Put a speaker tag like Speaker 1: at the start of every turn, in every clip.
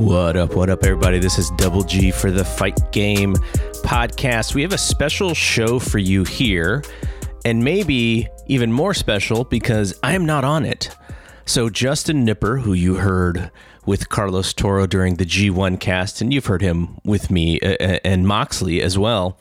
Speaker 1: What up, what up, everybody? This is Double G for the Fight Game podcast. We have a special show for you here, and maybe even more special because I am not on it. So, Justin Knipper, who you heard with Carlos Toro during the G1 cast, and you've heard him with me uh, uh and Moxley as well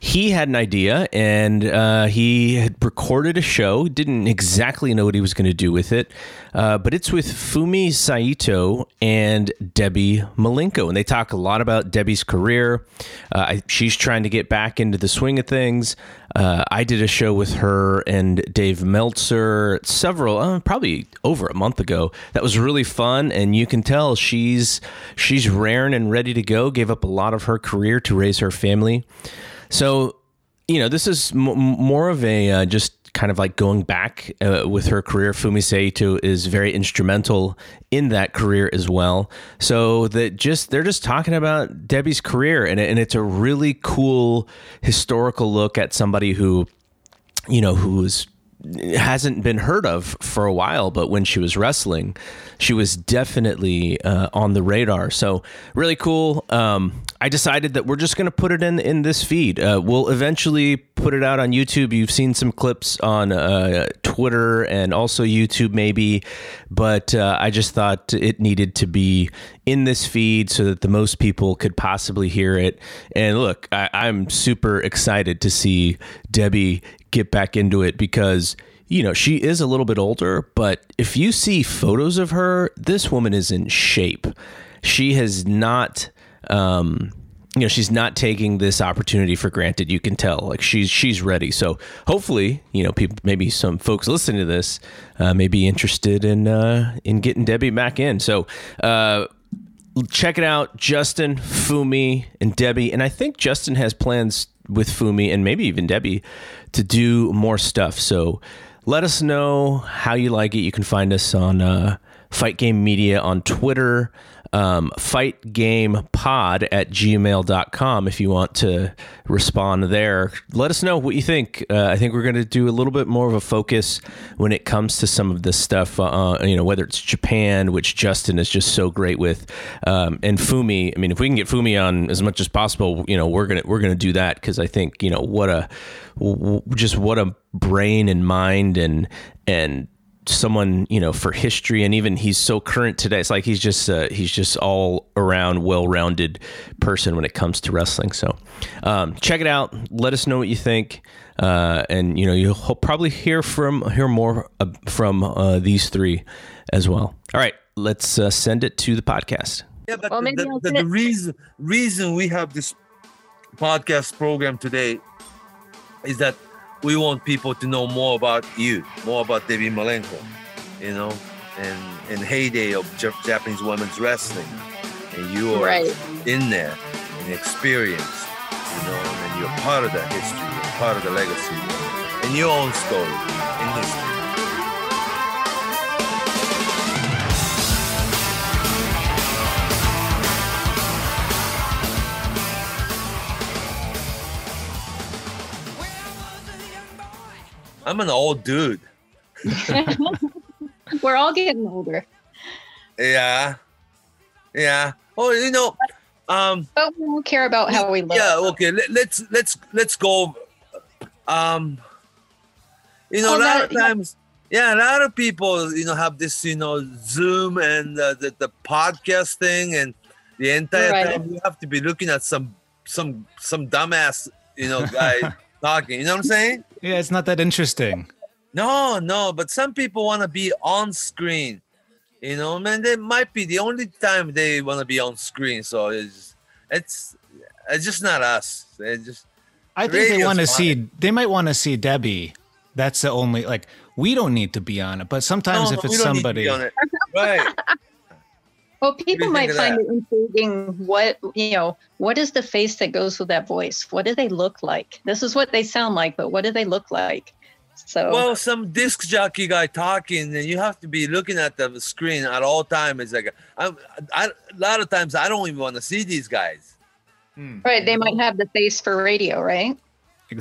Speaker 1: he had an idea and uh, he had recorded a show. Didn't exactly know what he was going to do with it, uh, but it's with Fumi Saito and Debbie Malenko, and they talk a lot about Debbie's career. Uh, she's trying to get back into the swing of things. Uh, I did a show with her and Dave Meltzer several, uh, probably over a month ago. That was really fun, and you can tell she's she's raring and ready to go. Gave up a lot of her career to raise her family. So, you know, this is m- more of a uh, just kind of like going back uh, with her career. Fumi Saito is very instrumental in that career as well. So that just they're just talking about Debbie's career, and and it's a really cool historical look at somebody who, you know, who's hasn't been heard of for a while, but when she was wrestling, she was definitely uh, on the radar. So really cool. Um, I decided that we're just going to put it in in this feed. Uh, we'll eventually put it out on YouTube. You've seen some clips on uh, Twitter and also YouTube, maybe, but uh, I just thought it needed to be in this feed so that the most people could possibly hear it. And look, I, I'm super excited to see Debbie get back into it because you know, she is a little bit older, but if you see photos of her, this woman is in shape. She has not um, you know she's not taking this opportunity for granted you can tell like she's she's ready so hopefully you know people maybe some folks listening to this uh, may be interested in uh, in getting debbie back in so uh, check it out justin fumi and debbie. And i think justin has plans with fumi and maybe even debbie to do more stuff. So let us know how you like it. You can find us on uh, fight game media on twitter um, fightgamepod at gmail.com if you want to respond there. Let us know what you think. Uh, I think we're going to do a little bit more of a focus when it comes to some of this stuff, uh, you know, whether it's Japan, which Justin is just so great with, um, and Fumi. I mean, if we can get Fumi on as much as possible, you know, we're going to, we're going to do that because I think, you know, what a, just what a brain and mind and, and someone you know for history and even he's so current today it's like he's just uh, he's just all around well-rounded person when it comes to wrestling. So um, check it out. Let us know what you think. Uh, and you know you'll probably hear from hear more uh, from uh, these three as well. All right let's uh, send it to the podcast.
Speaker 2: Yeah but well, the, the, the, the reason reason we have this podcast program today is that we want people to know more about you, more about Debbie Malenko, you know, and in heyday of Japanese women's wrestling, and you are right. in there and experienced, you know, and you're part of that history, and part of the legacy, and your own story in history. I'm an old dude.
Speaker 3: We're all getting older.
Speaker 2: Yeah. Yeah. Oh, you know, um
Speaker 3: but we don't care about how we look.
Speaker 2: Yeah, okay. Let, let's let's let's go um you know, oh, a lot that, of times yeah. yeah. a lot of people, you know, have this, you know, Zoom and uh, the the podcast thing and the entire right. time you have to be looking at some some some dumbass, you know, guy talking. You know what I'm saying?
Speaker 4: Yeah, it's not that interesting.
Speaker 2: No, no, but some people want to be on screen. You know, man, they might be the only time they want to be on screen. So it's it's it's just not us. It just
Speaker 4: I think they want to see. They might want to see Debbie. That's the only like we don't need to be on it, but sometimes
Speaker 2: No,
Speaker 4: if it's
Speaker 2: don't need to be
Speaker 4: somebody,
Speaker 2: it. right?
Speaker 3: Well, people might
Speaker 2: think of
Speaker 3: find it intriguing. What you know, what is the face that goes with that voice? What do they look like? This is what they sound like, but what do they look like? So
Speaker 2: Well, some disc jockey guy talking, and you have to be looking at the screen at all time. It's like I, I, a lot of times I don't even want to see these guys. Hmm.
Speaker 3: right, they might have the face for radio, right?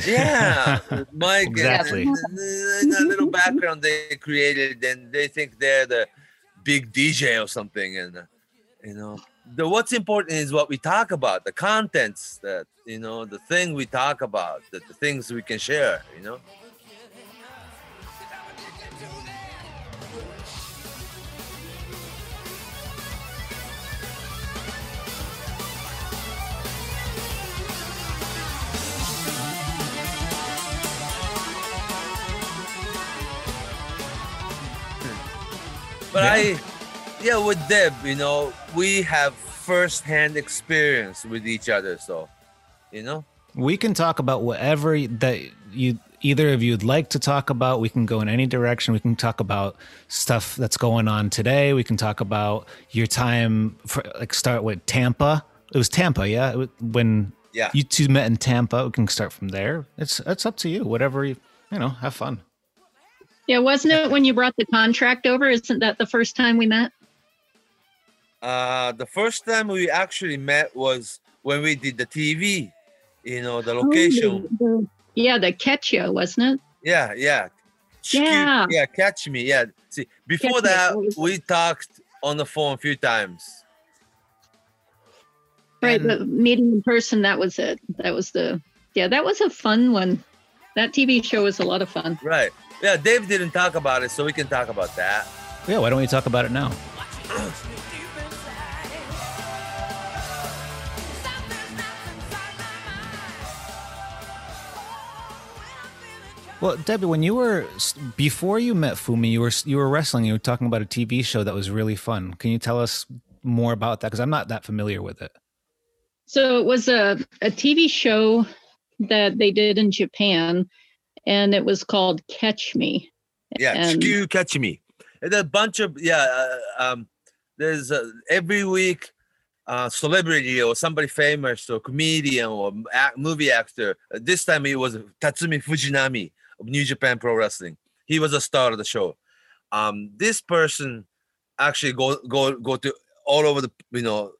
Speaker 2: Yeah, Mike.
Speaker 4: Exactly.
Speaker 2: And, and, and a little background they created, and they think they're the big DJ or something. And uh, you know, the what's important is what we talk about, the contents that you know, the thing we talk about, the, the things we can share. You know. But I, yeah, with Deb, you know, we have first-hand experience with each other, so you know.
Speaker 4: we can talk about whatever that you either of you'd like to talk about. We can go in any direction. We can talk about stuff that's going on today. We can talk about your time for like start with Tampa. It was Tampa, yeah. Was- When
Speaker 2: Yeah.
Speaker 4: you two met in Tampa, we can start from there. It's it's up to you. Whatever you you know, have fun.
Speaker 5: Yeah, wasn't it when you brought the contract over? Isn't that the first time we met?
Speaker 2: Uh, the first time we actually met was when we did the TV. You know, the location.
Speaker 5: Oh, the- yeah, the Ketcha, wasn't it?
Speaker 2: Yeah, yeah.
Speaker 5: Yeah.
Speaker 2: yeah, catch me. Yeah. See, before
Speaker 5: Catch
Speaker 2: that,
Speaker 5: was-
Speaker 2: we talked on the phone a few times.
Speaker 5: Right,
Speaker 4: And-
Speaker 5: the meeting in person, that was it. That was the yeah, that was a fun one. That TV show was a lot of fun.
Speaker 2: Right. Yeah, Dave didn't talk about it, so we can talk about that.
Speaker 4: Yeah, why don't we talk about it now? Well, Debbie, when you were before you met Fumi, you were you were wrestling. You were talking about a TV show that was really fun. Can you tell us more about that? Because I'm not that familiar with it.
Speaker 5: So it was a, a TV show that they did in Japan, and it was called Catch Me.
Speaker 2: Yeah,
Speaker 5: And-
Speaker 2: Skew Catch Me. And a bunch of yeah. Uh, um, there's uh, every week, uh, celebrity or somebody famous or comedian or act, movie actor. Uh, this time it was Tatsumi Fujinami of New Japan Pro Wrestling. He was a star of the show. Um, this person actually go go go to all over the you know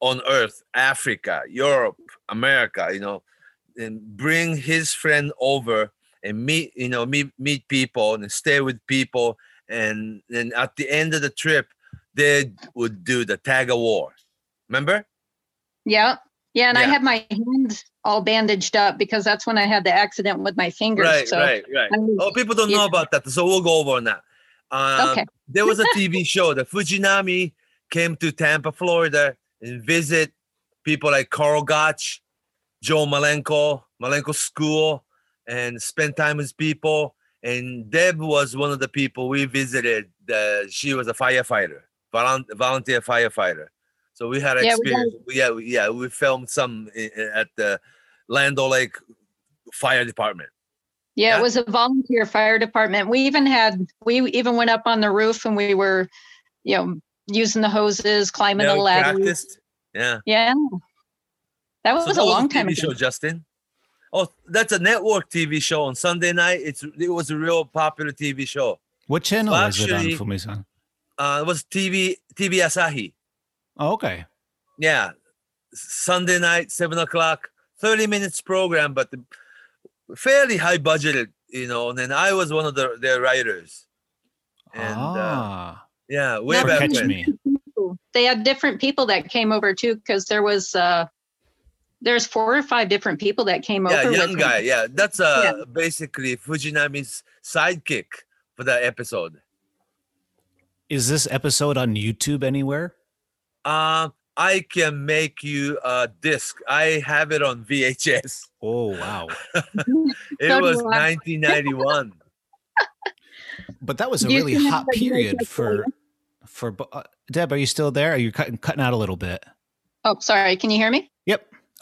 Speaker 2: on Earth, Africa, Europe, America. You know, and bring his friend over and meet you know meet meet people and stay with people and then at the end of the trip they would do the tag of war remember
Speaker 3: Yeah. Yeah, and I
Speaker 2: Yeah.
Speaker 3: had my hands all bandaged up because that's when I had the accident with my fingers.
Speaker 2: right
Speaker 3: so
Speaker 2: right right
Speaker 3: I
Speaker 2: oh people don't know about that so we'll go over on that um,
Speaker 3: Okay.
Speaker 2: there was a tv show the fujinami came to tampa florida and visit people like carl gotch joe malenko malenko school and spend time with people and deb was one of the people we visited uh, she was a firefighter volunteer firefighter so we had
Speaker 3: Yeah, we
Speaker 2: experience yeah we, yeah we filmed some at the land lake fire department
Speaker 3: Yeah,
Speaker 2: Yeah.
Speaker 3: it was a volunteer fire department. We even had we even went up on the roof and we were, you know, using the hoses, climbing
Speaker 2: Yeah,
Speaker 3: the
Speaker 2: we
Speaker 3: ladder.
Speaker 2: practiced. Yeah.
Speaker 3: Yeah. That
Speaker 2: So
Speaker 3: was
Speaker 2: that
Speaker 3: a long time
Speaker 2: TV
Speaker 3: ago.
Speaker 2: show, Justin. Oh, that's a network TV show on Sunday night. It's it was a real popular TV show.
Speaker 4: What channel
Speaker 2: Well,
Speaker 4: was it on,
Speaker 2: actually-
Speaker 4: Fumi-san?
Speaker 2: Uh, it was TV TV Asahi.
Speaker 4: Oh, okay.
Speaker 2: Yeah, Sunday night, seven o'clock, thirty minutes program, but the, fairly high budgeted, you know. And then I was one of the their writers. And uh,
Speaker 4: ah,
Speaker 2: yeah, way
Speaker 4: or
Speaker 2: back
Speaker 4: catch
Speaker 2: when.
Speaker 4: me.
Speaker 3: They had different people that came over too, because there was uh there's four or five different people that came
Speaker 2: Yeah,
Speaker 3: over.
Speaker 2: Yeah, young
Speaker 3: with
Speaker 2: guy.
Speaker 3: him.
Speaker 2: Yeah, that's uh basically Fujinami's sidekick for that episode.
Speaker 4: Is this episode on YouTube anywhere?
Speaker 2: Um, I can make you a disc. I have it on VHS.
Speaker 4: Oh wow!
Speaker 2: It was 1991.
Speaker 4: But that was a really hot period for for. Uh, Deb, are you still there? Are you cutting cutting out a little bit?
Speaker 3: Oh, sorry. Can you hear me?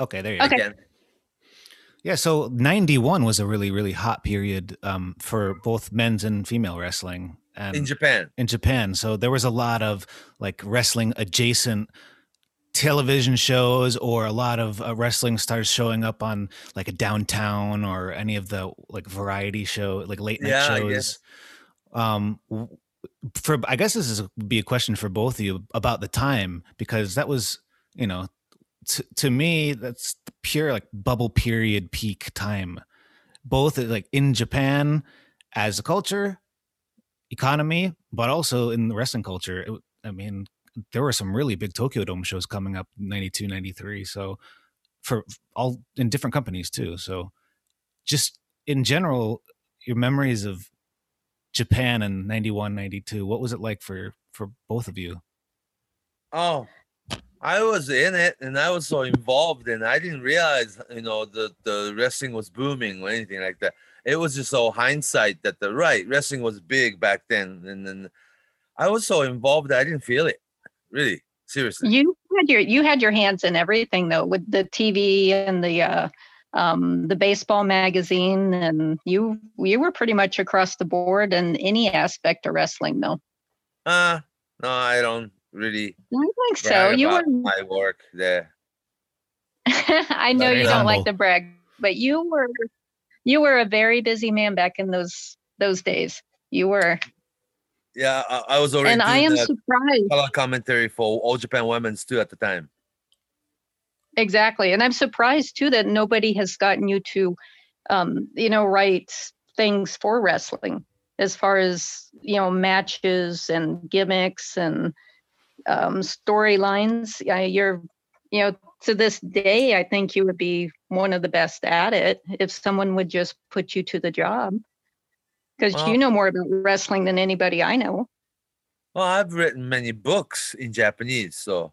Speaker 4: Yep. Okay, there you
Speaker 3: Okay.
Speaker 4: go.
Speaker 2: Again.
Speaker 4: Yeah, so 91 was a really, really hot period um, for both men's and female wrestling. And
Speaker 2: in Japan.
Speaker 4: In Japan. So there was a lot of like wrestling adjacent television shows or a lot of uh, wrestling stars showing up on like a downtown or any of the like variety show, like late night
Speaker 2: Yeah, I
Speaker 4: shows.
Speaker 2: guess.
Speaker 4: Um, for I guess this is would be a question for both of you about the time because that was you know to to me that's pure like bubble period peak time. Both uh, like in Japan as a culture economy but also in the wrestling culture. It, I mean there were some really big Tokyo Dome shows coming up 92 93 so for all in different companies too. So just in general your memories of Japan in 91 92 what was it like for for both of you?
Speaker 2: Oh, I was in it and I was so involved and I didn't realize, you know, the, the wrestling was booming or anything like that. It was just all hindsight that the right wrestling was big back then. And then I was so involved that I didn't feel it. Really, seriously.
Speaker 3: You had your you had your hands in everything though, with the TV and the uh, um, the baseball magazine, and you you were pretty much across the board in any aspect of wrestling though.
Speaker 2: Uh no, I don't really
Speaker 3: I think so. You were.
Speaker 2: my work there.
Speaker 3: I know
Speaker 2: Very
Speaker 3: you don't like the brag, but you were you were a very busy man back in those those days. You were,
Speaker 2: Yeah, I, I was already
Speaker 3: and I am surprised.
Speaker 2: color commentary for All Japan Women's too at the time.
Speaker 3: Exactly. And I'm surprised too that nobody has gotten you to, um, you know, write things for wrestling as far as, you know, matches and gimmicks and um, storylines. You're, you know, to this day, I think you would be one of the best at it if someone would just put you to the job. Because
Speaker 2: Well-
Speaker 3: you know more about wrestling than anybody I know.
Speaker 2: Well, I've written many books in Japanese, so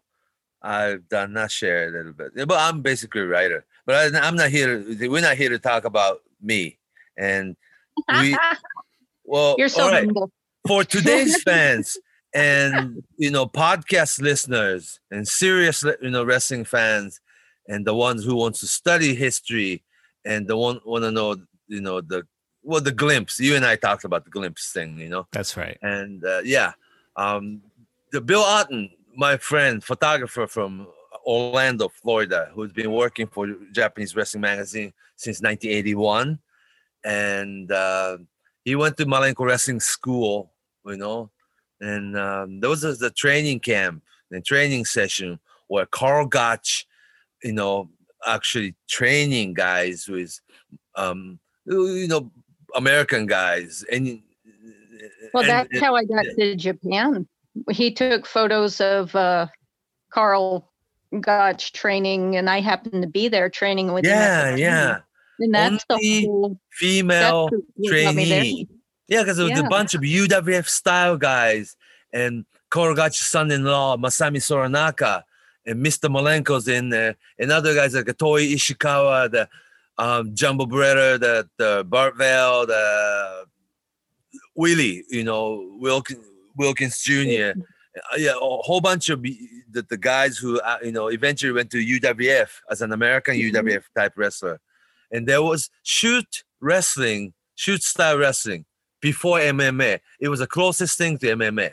Speaker 2: I've done not share a little bit. But I'm basically a writer. But I, I'm not here. We're not here to talk about me. And we, well,
Speaker 3: You're so
Speaker 2: right.
Speaker 3: humble.
Speaker 2: for today's fans and you know podcast listeners and serious you know wrestling fans and the ones who wants to study history and the one want to know you know the well the glimpse. You and i talked about the glimpse thing you know?
Speaker 4: That's right.
Speaker 2: And uh, yeah um the bill otten my friend photographer from orlando florida who's been working for japanese wrestling magazine since 1981 and uh, he went to malenko wrestling school you know and um, there was a, the training camp the training session where carl gotch you know actually training guys with um you know american guys and
Speaker 3: Well,
Speaker 2: and-
Speaker 3: that's
Speaker 2: and-
Speaker 3: how I got to Japan. He took photos of uh, Carl Gotch training, and I happened to be there training with him.
Speaker 2: yeah
Speaker 3: the
Speaker 2: yeah
Speaker 3: And that's
Speaker 2: Only
Speaker 3: the whole
Speaker 2: female
Speaker 3: that's what got me there.
Speaker 2: trainee. Yeah, because it was
Speaker 3: Yeah.
Speaker 2: a bunch of UWF style guys and Carl Gotch's son-in-law Masami Soranaka and Mr. Malenko's in there, and other guys like Toi Ishikawa, the um, Jumbo Beretta, the the Bart Vale, the Willie, you know Wilkins, Wilkins Jr. Uh, yeah, a whole bunch of the, the guys who uh, you know eventually went to UWF as an American
Speaker 3: Mhm.
Speaker 2: UWF type wrestler, and there was shoot wrestling, shoot style wrestling before MMA. It was the closest thing to MMA,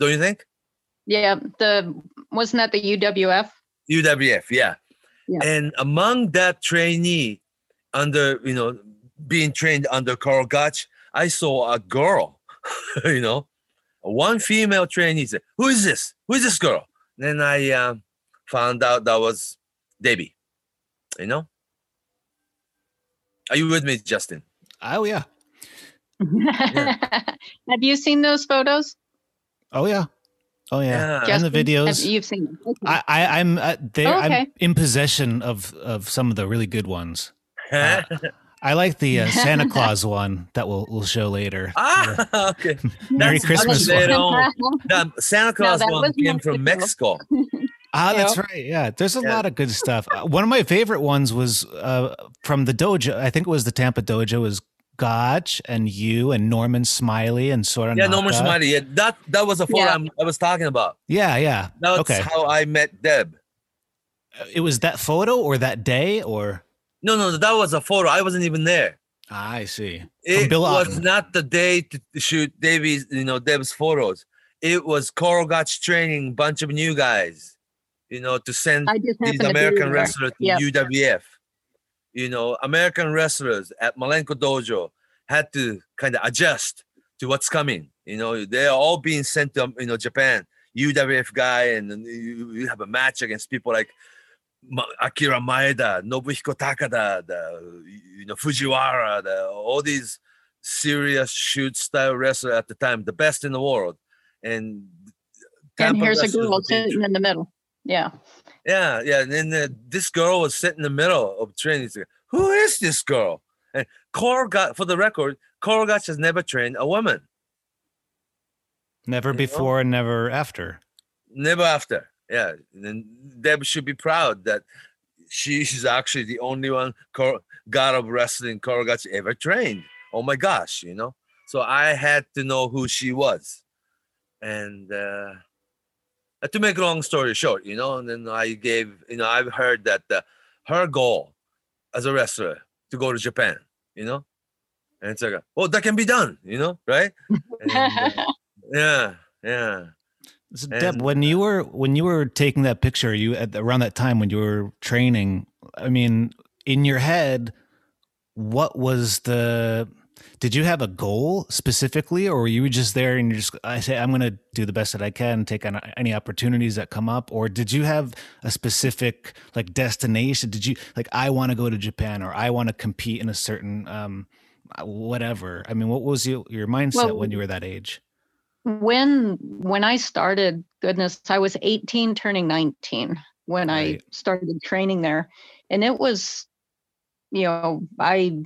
Speaker 2: don't you think?
Speaker 3: Yeah, the wasn't that the UWF?
Speaker 2: UWF, yeah.
Speaker 3: Yeah.
Speaker 2: And among that trainee, under you know, being trained under Carl Gotch, I saw a girl, you know, one female trainee said, "Who is this? Who is this girl?" Then I um, found out that was Debbie. You know. Are you with me, Justin?
Speaker 4: oh yeah
Speaker 3: Have you seen those photos?
Speaker 4: oh yeah oh yeah,
Speaker 2: Yeah.
Speaker 4: and the
Speaker 3: Justin? Have-
Speaker 4: videos
Speaker 3: you've seen them. Okay.
Speaker 4: I, I I'm uh, there.
Speaker 3: Oh, okay.
Speaker 4: I'm in possession of of some of the really good ones.
Speaker 2: ah,
Speaker 4: I like the uh, Santa Claus one that we'll we'll show later.
Speaker 2: ah, okay.
Speaker 4: Merry
Speaker 2: That's
Speaker 4: Christmas
Speaker 2: much
Speaker 4: one.
Speaker 2: The Santa Claus
Speaker 3: that
Speaker 2: one
Speaker 3: was
Speaker 2: came from
Speaker 3: Mexico.
Speaker 2: Mexico.
Speaker 4: Ah, that's
Speaker 3: Yeah.
Speaker 4: right. Yeah, there's a
Speaker 2: Yeah.
Speaker 4: lot of good stuff. Uh, One of my favorite ones was uh, from the dojo. I think it was the Tampa dojo. Was Gotch and you and Norman Smiley and Sora.
Speaker 2: Yeah, Norman Smiley. Yeah, that that was a photo
Speaker 3: Yeah.
Speaker 2: I'm, was talking about.
Speaker 4: Yeah, yeah.
Speaker 2: That's
Speaker 4: okay.
Speaker 2: how I met Deb.
Speaker 4: It was that photo or that day or
Speaker 2: No, no, that was a photo. I wasn't even there.
Speaker 4: Ah, I see. From
Speaker 2: It
Speaker 4: Bill
Speaker 2: was
Speaker 4: Otten.
Speaker 2: not the day to shoot Davies, you know, Deb's photos. It was Carl Gotch training bunch of new guys, you know, to send these
Speaker 3: happened to be
Speaker 2: American
Speaker 3: there.
Speaker 2: wrestlers to
Speaker 3: Yep.
Speaker 2: UWF. You know, American wrestlers at Malenko Dojo had to kind of adjust to what's coming. You know, they're all being sent to you know Japan. UWF guy, and you, you have a match against people like Ma- Akira Maeda, Nobuhiko Takada, the you know Fujiwara, the, all these serious shoot style wrestler at the time, the best in the world. And
Speaker 3: and here's a girl sitting in the middle. Yeah.
Speaker 2: Yeah, yeah. And then uh, this girl was sitting in the middle of training. Who is this girl? And Carl got, for the record, Carl Gotch has never trained a woman,
Speaker 4: Never
Speaker 2: you know?
Speaker 4: before and never after.
Speaker 2: never after. Yeah. And then Deb should be proud that she's actually the only one Cor- god of wrestling Carl Gotch ever trained. Oh my gosh, you know? So I had to know who she was. And uh, to make a long story short, you know, and then I gave, you know, I've heard that uh, her goal as a wrestler to go to Japan, you know, and it's like, well, that can be done, you know, right? And, uh, yeah, yeah.
Speaker 4: So Deb,
Speaker 2: And-
Speaker 4: when you were when you were taking that picture, you at around that time when you were training, I mean, in your head, what was the? Did you have a goal specifically, or were you just there and you just I say I'm going to do the best that I can, take on any opportunities that come up, or did you have a specific like destination? Did you like I want to go to Japan or I want to compete in a certain um whatever? I mean, what was your your mindset
Speaker 3: Well,
Speaker 4: when you were that age?
Speaker 3: when when I started, goodness, I was 18 turning 19 when I started training there. And it was, you know, I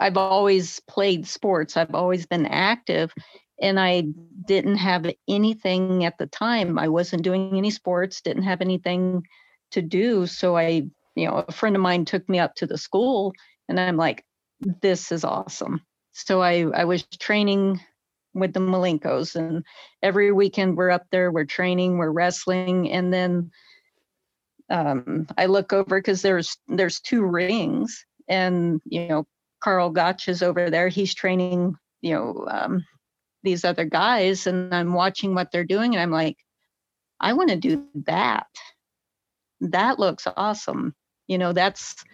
Speaker 3: I've always played sports. I've always been active and I didn't have anything at the time. I wasn't doing any sports, didn't have anything to do. So I, you know, a friend of mine took me up to the school and I'm like, this is awesome. So I I was training with the Malenkos, and every weekend we're up there, we're training, we're wrestling, and then um, I look over because there's there's two rings, and you know Carl Gotch is over there. He's training, you know, um, these other guys, and I'm watching what they're doing, and I'm like, I want to do that. That looks awesome. You know, that's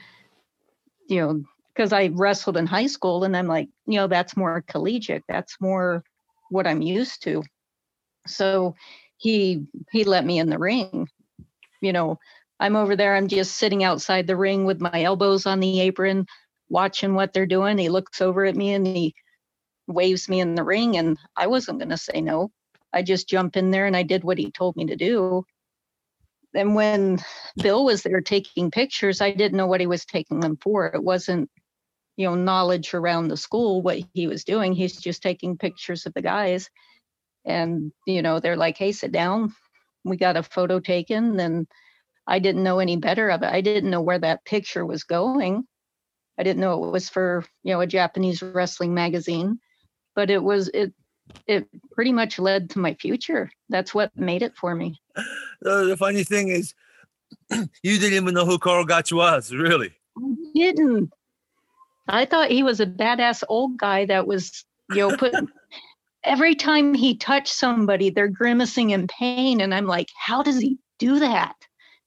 Speaker 3: you know because I wrestled in high school, and I'm like, you know, that's more collegiate. That's more what I'm used to. So he he let me in the ring. You know, I'm over there, I'm just sitting outside the ring with my elbows on the apron, watching what they're doing. He looks over at me and he waves me in the ring and I wasn't gonna say no. I just jump in there and I did what he told me to do. And when Bill was there taking pictures, I didn't know what he was taking them for. It wasn't, you know, knowledge around the school what he was doing. He's just taking pictures of the guys. And, you know, they're like, hey, sit down. We got a photo taken. And I didn't know any better of it. I didn't know where that picture was going. I didn't know it was for, you know, a Japanese wrestling magazine, but it was it it pretty much led to my future. That's what made it for me.
Speaker 2: The funny thing is, you didn't even know who Carl Gotch was, really.
Speaker 3: I didn't. I thought he was a badass old guy that was, you know, put every time he touched somebody, they're grimacing in pain. And I'm like, how does he do that?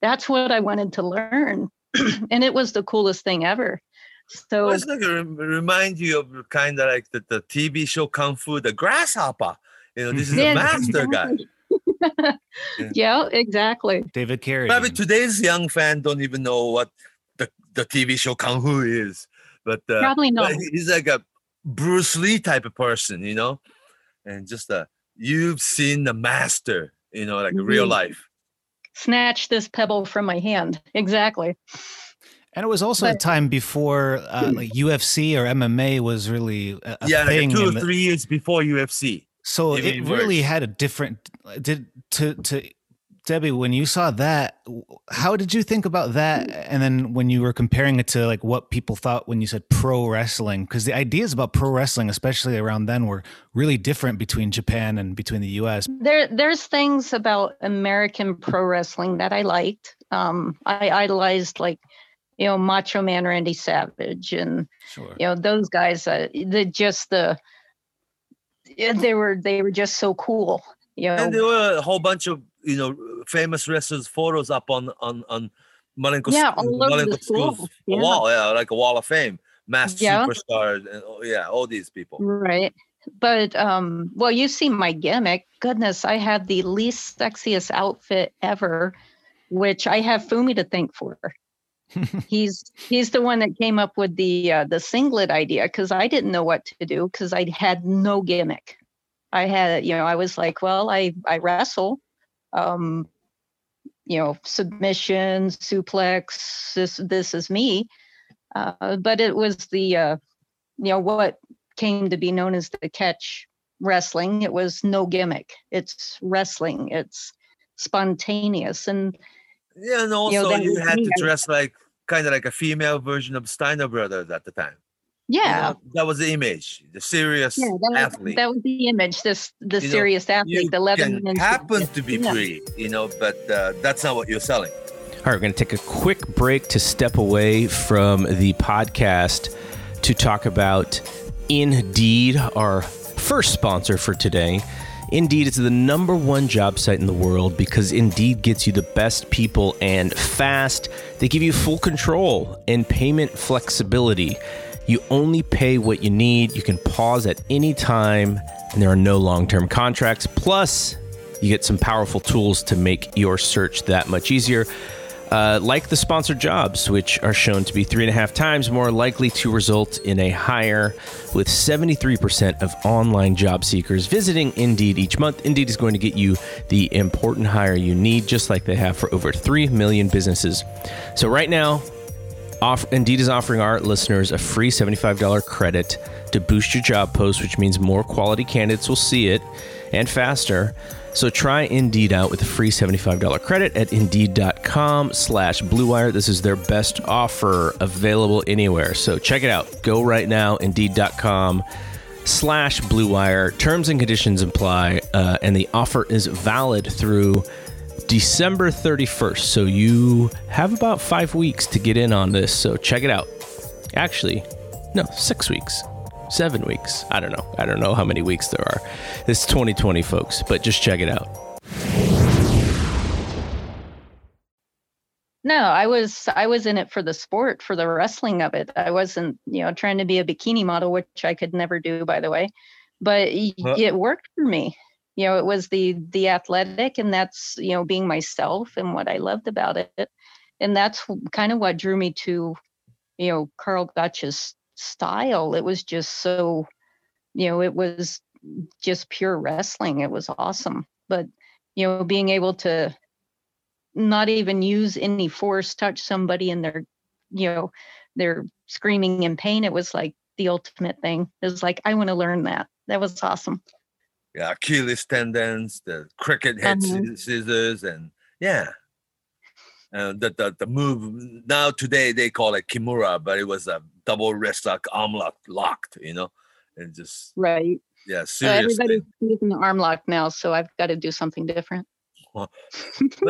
Speaker 3: That's what I wanted to learn. and it was the coolest thing ever. So
Speaker 2: Well, it's like a remind you of kind of like the, the TV show Kung Fu, the grasshopper. You know, this is
Speaker 3: Yeah,
Speaker 2: a master guy.
Speaker 3: yeah, exactly.
Speaker 4: David Carey.
Speaker 2: Probably today's young fan don't even know what the, the TV show Kung Fu is, but uh,
Speaker 3: Probably not.
Speaker 2: he- he's like a Bruce Lee type of person, you know, and just uh, you've seen the master, you know, like real
Speaker 3: Mhm.
Speaker 2: life.
Speaker 3: Snatch this pebble from my hand. Exactly.
Speaker 4: And it was also a time before uh, like UFC or MMA was really a, a
Speaker 2: yeah, like two or three years before UFC.
Speaker 4: so
Speaker 2: even
Speaker 4: it really
Speaker 2: worse.
Speaker 4: had a different. Did to to Debbie when you saw that, how did you think about that? And then when you were comparing it to like what people thought when you said pro wrestling, because the ideas about pro wrestling, especially around then, were really different between Japan and between the U.S.
Speaker 3: There, there's things about American pro wrestling that I liked. Um, I idolized like you know, Macho Man Randy Savage and
Speaker 4: Sure.
Speaker 3: you know those guys. Uh, the just the they were they were just so cool. You know,
Speaker 2: And there were a whole bunch of you know famous wrestlers photos up on on on Malenko,
Speaker 3: Yeah, all over
Speaker 2: Malenko
Speaker 3: the school. Yeah.
Speaker 2: wall, yeah, like a wall of fame, masked
Speaker 3: Yeah.
Speaker 2: superstars, and oh, yeah, all these people.
Speaker 3: Right. But um well you see my gimmick. Goodness, I had the least sexiest outfit ever, which I have Fumi to thank for. He's he's the one that came up with the uh, the singlet idea because I didn't know what to do because I had no gimmick. I had you know I was like, well, I I wrestle, um, you know, submission, suplex. This this is me, uh, but it was the uh, you know what came to be known as the catch wrestling. It was no gimmick. It's wrestling. It's spontaneous and
Speaker 2: Yeah, and
Speaker 3: know,
Speaker 2: also
Speaker 3: that
Speaker 2: you had to dress like kind of like a female version of Steiner Brothers at the time. You
Speaker 3: yeah.
Speaker 2: know, that was the image, the serious
Speaker 3: Yeah, that was,
Speaker 2: athlete.
Speaker 3: that was the image. This the
Speaker 2: You know,
Speaker 3: serious athlete,
Speaker 2: you
Speaker 3: the eleven
Speaker 2: can
Speaker 3: inch.
Speaker 2: to be
Speaker 3: Yeah.
Speaker 2: pretty, you know, but uh, that's not what you're selling.
Speaker 1: All right, we're going to take a quick break to step away from the podcast to talk about Indeed, our first sponsor for today. Indeed is the number one job site in the world because Indeed gets you the best people and fast. They give you full control and payment flexibility. You only pay what you need. You can pause at any time, and there are no long term contracts. Plus, you get some powerful tools to make your search that much easier. Uh, like the sponsored jobs, which are shown to be three and a half times more likely to result in a hire, with 73% of online job seekers visiting Indeed each month. Indeed is going to get you the important hire you need, just like they have for over 3 million businesses. So, right now, Off- Indeed is offering our listeners a free $75 credit to boost your job post, which means more quality candidates will see it and faster. So try Indeed out with a free $75 credit at Indeed.com slash BlueWire. This is their best offer available anywhere. So check it out. Go right now, Indeed.com slash BlueWire. Terms and conditions apply, uh, and the offer is valid through December 31st. So you have about five weeks to get in on this. So check it out. Actually, no, six weeks, seven weeks. I don't know. I don't know how many weeks there are. It's 2020, folks, but just check it out.
Speaker 3: No, I was I was in it for the sport, for the wrestling of it. I wasn't, you know, trying to be a bikini model, which I could never do, by the way. But
Speaker 2: Huh.
Speaker 3: it worked for me. You know, it was the the athletic, and that's you know being myself and what I loved about it, and that's kind of what drew me to, you know, Carl Gotch's style. It was just so, you know, it was just pure wrestling. It was awesome. But you know, being able to not even use any force touch somebody and they're you know they're screaming in pain it was like the ultimate thing it was like i want to learn that that was awesome
Speaker 2: Yeah, Achilles tendons, the cricket head
Speaker 3: Uh-huh.
Speaker 2: sci- scissors, and yeah. And the, the the move now today they call it kimura, but it was a double wrist lock, arm lock, locked. You know, and just
Speaker 3: right
Speaker 2: yeah,
Speaker 3: so
Speaker 2: seriously.
Speaker 3: everybody's using the arm lock now so i've got to do something different
Speaker 2: but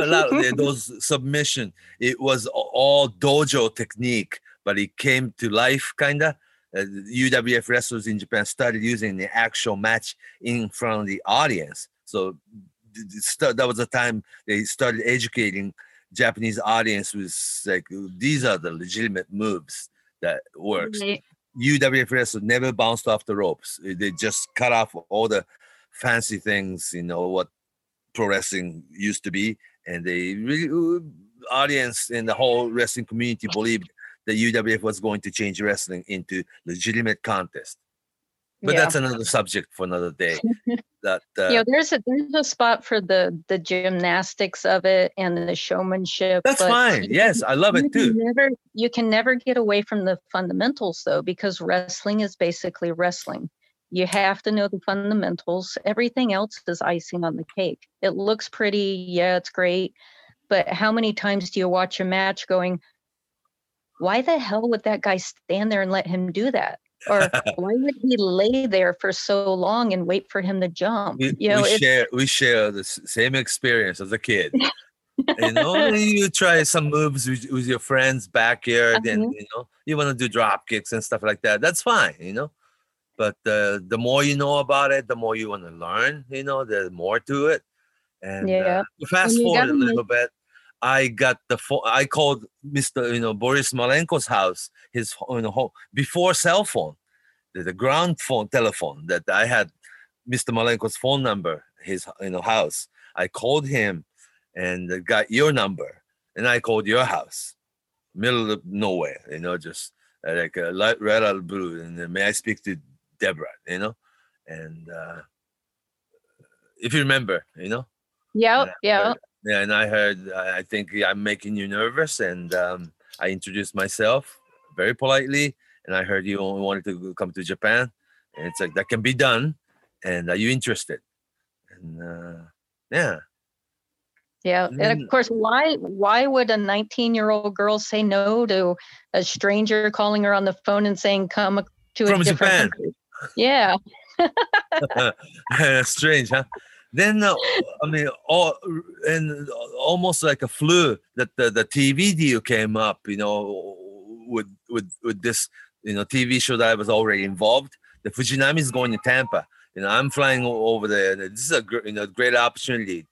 Speaker 2: lot those submission, it was all dojo technique, but it came to life kinda. Uh, UWF wrestlers in Japan started using the actual match in front of the audience. So th- th- st- that was the time they started educating Japanese audience was like these are the legitimate moves that works.
Speaker 3: Right.
Speaker 2: UWF wrestlers never bounced off the ropes. They just cut off all the fancy things, you know, what pro wrestling used to be. And they really, uh, audience and the whole wrestling community believed that UWF was going to change wrestling into legitimate contest. But
Speaker 3: Yeah.
Speaker 2: that's another subject for another day. that uh,
Speaker 3: you know there's a there's a spot for the the gymnastics of it and the showmanship
Speaker 2: that's fine. Yes, I love it too.
Speaker 3: never you can never get away from the fundamentals though because wrestling is basically wrestling you have to know the fundamentals everything else is icing on the cake it looks pretty yeah it's great but how many times do you watch a match going why the hell would that guy stand there and let him do that or why would he lay there for so long and wait for him to jump
Speaker 2: We,
Speaker 3: you know
Speaker 2: we share we share the same experience as a kid. you know, you try some moves with, with your friends backyard, and
Speaker 3: Uh-huh.
Speaker 2: you know, you want to do drop kicks and stuff like that. That's fine, you know. But uh, the more you know about it, the more you want to learn. You know, there's more to it. And
Speaker 3: Yeah.
Speaker 2: uh, fast
Speaker 3: And
Speaker 2: forward a little bit, I got the phone. I called Mr. You know Boris Malenko's house. His you know home before cell phone, the, the ground phone telephone that I had. Mr. Malenko's phone number, his you know house. I called him and got your number, and I called your house, middle of nowhere. You know, just uh, like a light red out of blue. And then, may I speak to Deborah? You know, and uh, if you remember, you know.
Speaker 3: Yep. Yeah.
Speaker 2: Yeah, and I heard. I think I'm making you nervous, and um, I introduced myself very politely, and I heard you only wanted to come to Japan, and it's like that can be done, and are you interested? And uh, yeah,
Speaker 3: Yeah.
Speaker 2: And
Speaker 3: of course, why why would a 19 year old girl say no to a stranger calling her on the phone and saying come to a
Speaker 2: From
Speaker 3: different
Speaker 2: Japan.
Speaker 3: country? Yeah.
Speaker 2: strange, huh? Then uh, I mean, all and almost like a flu that the, the TV deal came up, you know, with with with this you know TV show that I was already involved. The Fujinami is going to Tampa. You know, I'm flying over there. This is a gr- you know great opportunity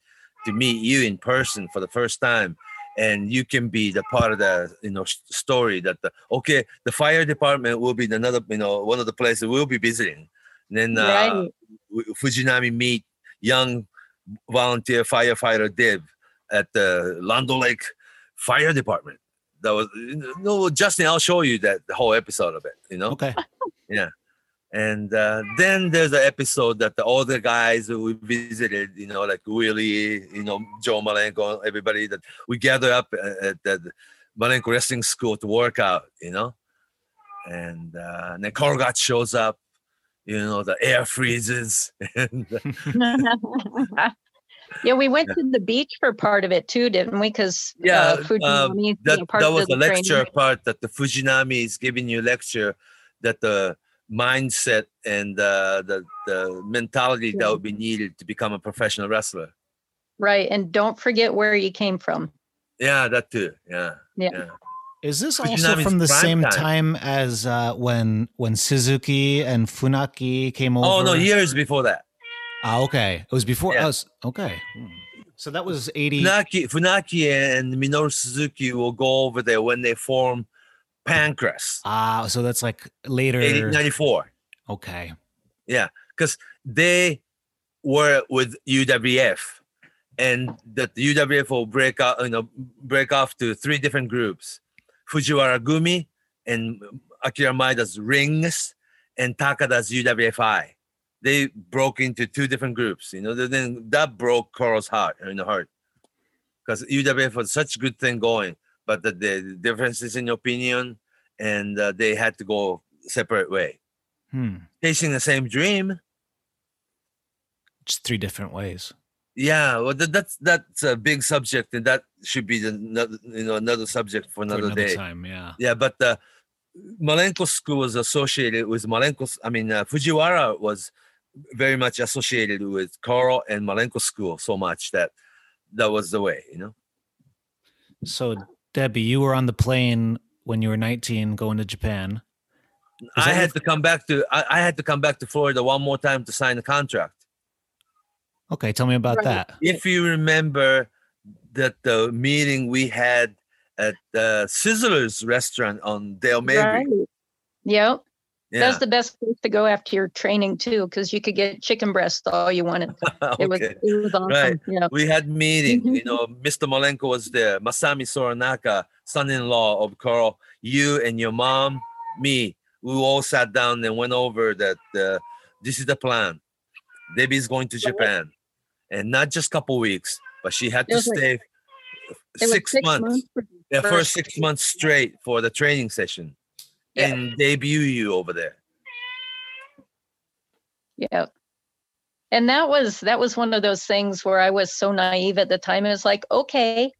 Speaker 2: to meet you in person for the first time, and you can be the part of the you know story that the okay the fire department will be another you know one of the places we'll be visiting. And then uh,
Speaker 3: Right.
Speaker 2: Fujinami meet young volunteer firefighter Dib at the Lando Lake Fire Department. That was no Justin. I'll show you that the whole episode of it. You know.
Speaker 4: Okay.
Speaker 2: Yeah. And uh, then there's an episode that the older guys who we visited, you know, like Willie, you know, Joe Malenko, everybody that we gather up at, the Malenko Wrestling School to work out, you know. And, uh, and then shows up, you know, the air freezes. And,
Speaker 3: yeah, we went to the beach for part of it too, didn't we? Because
Speaker 2: Yeah,
Speaker 3: uh,
Speaker 2: um,
Speaker 3: Fujinami, you
Speaker 2: that,
Speaker 3: know,
Speaker 2: that was
Speaker 3: the
Speaker 2: the lecture
Speaker 3: training.
Speaker 2: part that the Fujinami is giving you lecture that the mindset and uh, the the mentality that
Speaker 3: Yeah.
Speaker 2: would be needed to become a professional wrestler.
Speaker 3: Right, and don't forget where you came from.
Speaker 2: Yeah, that too. Yeah.
Speaker 3: Yeah.
Speaker 4: Is this also from the same
Speaker 2: time.
Speaker 4: time as uh, when when Suzuki and Funaki came over?
Speaker 2: Oh no, years before that.
Speaker 4: Ah, okay. It was before
Speaker 2: Yeah.
Speaker 4: us. Okay. So that was 80.
Speaker 2: Funaki, Funaki and Minoru Suzuki will go over there when they form Pancrase.
Speaker 4: Ah, so that's like later.
Speaker 2: 80, 94.
Speaker 4: Okay.
Speaker 2: Yeah, because they were with UWF, and that the UWF will break out, you know, break off to three different groups: Fujiwara Gumi and Akira Maeda's Rings and Takada's UWFI. They broke into two different groups. You know, then that broke Koro's heart in the heart because UWF was such a good thing going, but the, the differences in opinion, and uh, they had to go separate way
Speaker 4: Hmm.
Speaker 2: chasing the same dream.
Speaker 4: Just three different ways.
Speaker 2: Yeah, well, that, that's that's a big subject, and that should be the another, you know another subject for
Speaker 4: For
Speaker 2: another,
Speaker 4: another
Speaker 2: day.
Speaker 4: time, yeah.
Speaker 2: Yeah, but the Malenko school was associated with Malenko. I mean, uh, Fujiwara was very much associated with Koro and Malenko school so much that that was the way, you know.
Speaker 4: So, Debbie, you were on the plane when you were 19 going to Japan. Was
Speaker 2: I had to come back to I, I had to come back to Florida one more time to sign the contract.
Speaker 4: Okay, tell me about
Speaker 3: Right.
Speaker 4: that.
Speaker 2: if you remember that the meeting we had at the Sizzlers restaurant on Dale Mabry.
Speaker 3: Right. Yep.
Speaker 2: Yeah.
Speaker 3: That's the best place to go after your training too, because you could get chicken breast all you wanted. It was it was awesome.
Speaker 2: Right.
Speaker 3: Yeah.
Speaker 2: We had meeting, you know, Mr. Malenko was there, Masami Soranaka, son-in-law of Carl, you and your mom, me. We all sat down and went over that uh, this is the plan. Debbie's going to Japan. And not just couple weeks, but she had
Speaker 3: It
Speaker 2: to
Speaker 3: was like-
Speaker 2: stay six, months.
Speaker 3: for
Speaker 2: Yeah,
Speaker 3: first-
Speaker 2: first six months straight for the training session
Speaker 3: Yeah.
Speaker 2: and debut you over there.
Speaker 3: Yeah. And that was that was one of those things where I was so naive at the time. It was like, okay.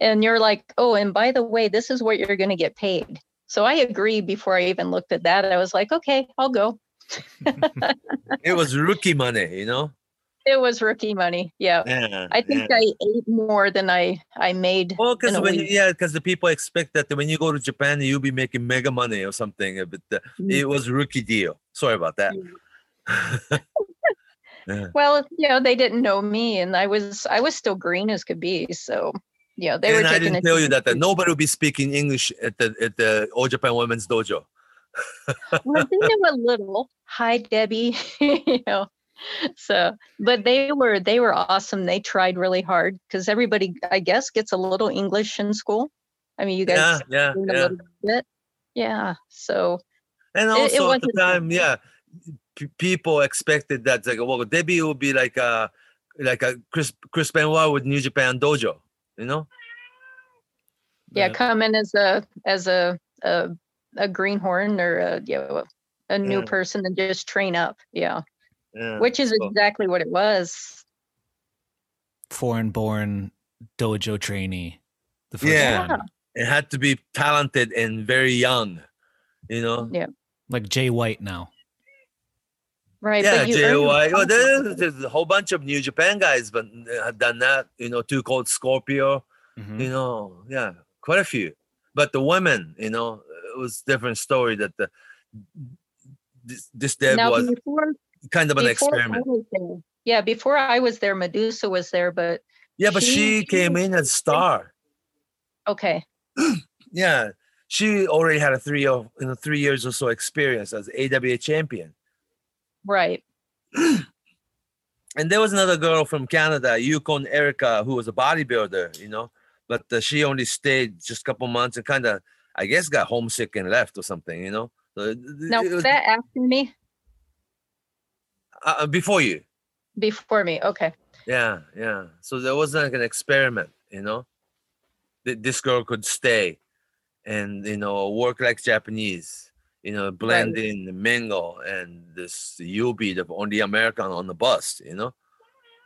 Speaker 3: And you're like, oh, and by the way, this is what you're gonna get paid. So I agree before I even looked at that. I was like, okay, I'll go.
Speaker 2: It was rookie money, you know.
Speaker 3: It was rookie money. Yeah.
Speaker 2: Yeah.
Speaker 3: I think
Speaker 2: yeah.
Speaker 3: I ate more than I I made.
Speaker 2: Well, because when you, yeah, because the people expect that when you go to Japan, you'll be making mega money or something. But uh,
Speaker 3: Mm.
Speaker 2: it was rookie deal. Sorry about that.
Speaker 3: Well, you know, they didn't know me, and I was I was still green as could be. So, you know, they were
Speaker 2: and I
Speaker 3: taking
Speaker 2: didn't tell you that, that nobody will be speaking English at the at the All Japan Women's Dojo.
Speaker 3: well, they knew a little. Hi, Debbie. you know, so but they were they were awesome. They tried really hard because everybody, I guess, gets a little English in school. I mean, you guys
Speaker 2: yeah, yeah.
Speaker 3: little bit. Yeah. So
Speaker 2: And
Speaker 3: It- it
Speaker 2: also at the time, yeah, p- people expected that like, well, Debbie will be like a like a Chris Chris Benoit with New Japan Dojo, you know?
Speaker 3: yeah,
Speaker 4: But-
Speaker 3: come in as a as a a, a greenhorn or a you know a new
Speaker 2: Yeah.
Speaker 3: person and just train up. Yeah.
Speaker 2: Yeah.
Speaker 3: Which is exactly what it was.
Speaker 4: Foreign born dojo trainee. The first
Speaker 2: Yeah.
Speaker 4: one.
Speaker 2: it had to be talented and very young, you know?
Speaker 3: Yeah.
Speaker 4: Like Jay White now.
Speaker 3: Right.
Speaker 2: Yeah,
Speaker 3: but you earn your
Speaker 2: JY. Well, there's, there's a whole bunch of New Japan guys, but have done that. You know, Too Cold Scorpio.
Speaker 4: Mhm.
Speaker 2: You know, yeah, quite a few. But the women, you know, it was different story. That the this, this Deb
Speaker 3: now
Speaker 2: was
Speaker 3: before
Speaker 2: kind of an experiment.
Speaker 3: yeah, before I was there, Medusa was there, but
Speaker 2: Yeah, but she,
Speaker 3: she-
Speaker 2: came in as star.
Speaker 3: okay.
Speaker 2: Yeah, she already had a three of you know three years or so experience as AWA champion.
Speaker 3: Right.
Speaker 2: and there was another girl from Canada, Yukon Erica, who was a bodybuilder, you know, but uh, she only stayed just a couple months and kind of, I guess, got homesick and left or something, you know. So it-
Speaker 3: Now was
Speaker 2: was,
Speaker 3: that after me?
Speaker 2: Uh, uh, before you,
Speaker 3: Before me. Okay.
Speaker 2: yeah, yeah. So there was like an experiment, you know. That this girl could stay, and you know, work like Japanese, you know, blend in, the mingle, and this you'll be the only American on the bus, you know,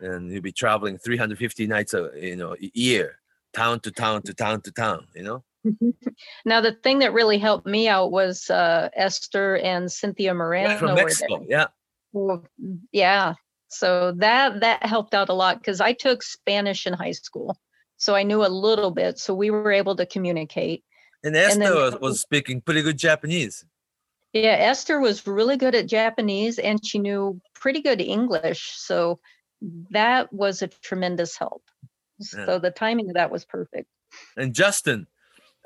Speaker 2: and you'll be traveling 350 nights a you know a year, town to town to town to town, you know.
Speaker 3: Now the thing that really helped me out was uh, Esther and Cynthia Moreno.
Speaker 2: Yeah, from. Mexico, yeah.
Speaker 3: Well, yeah. So that that helped out a lot because I took Spanish in high school, so I knew a little bit. So we were able to communicate.
Speaker 2: And Esther
Speaker 3: then-
Speaker 2: was, was speaking pretty good Japanese.
Speaker 3: Yeah, Esther was really good at Japanese and she knew pretty good English. So that was a tremendous help.
Speaker 2: Yeah.
Speaker 3: So the timing of that was perfect.
Speaker 2: And Justin,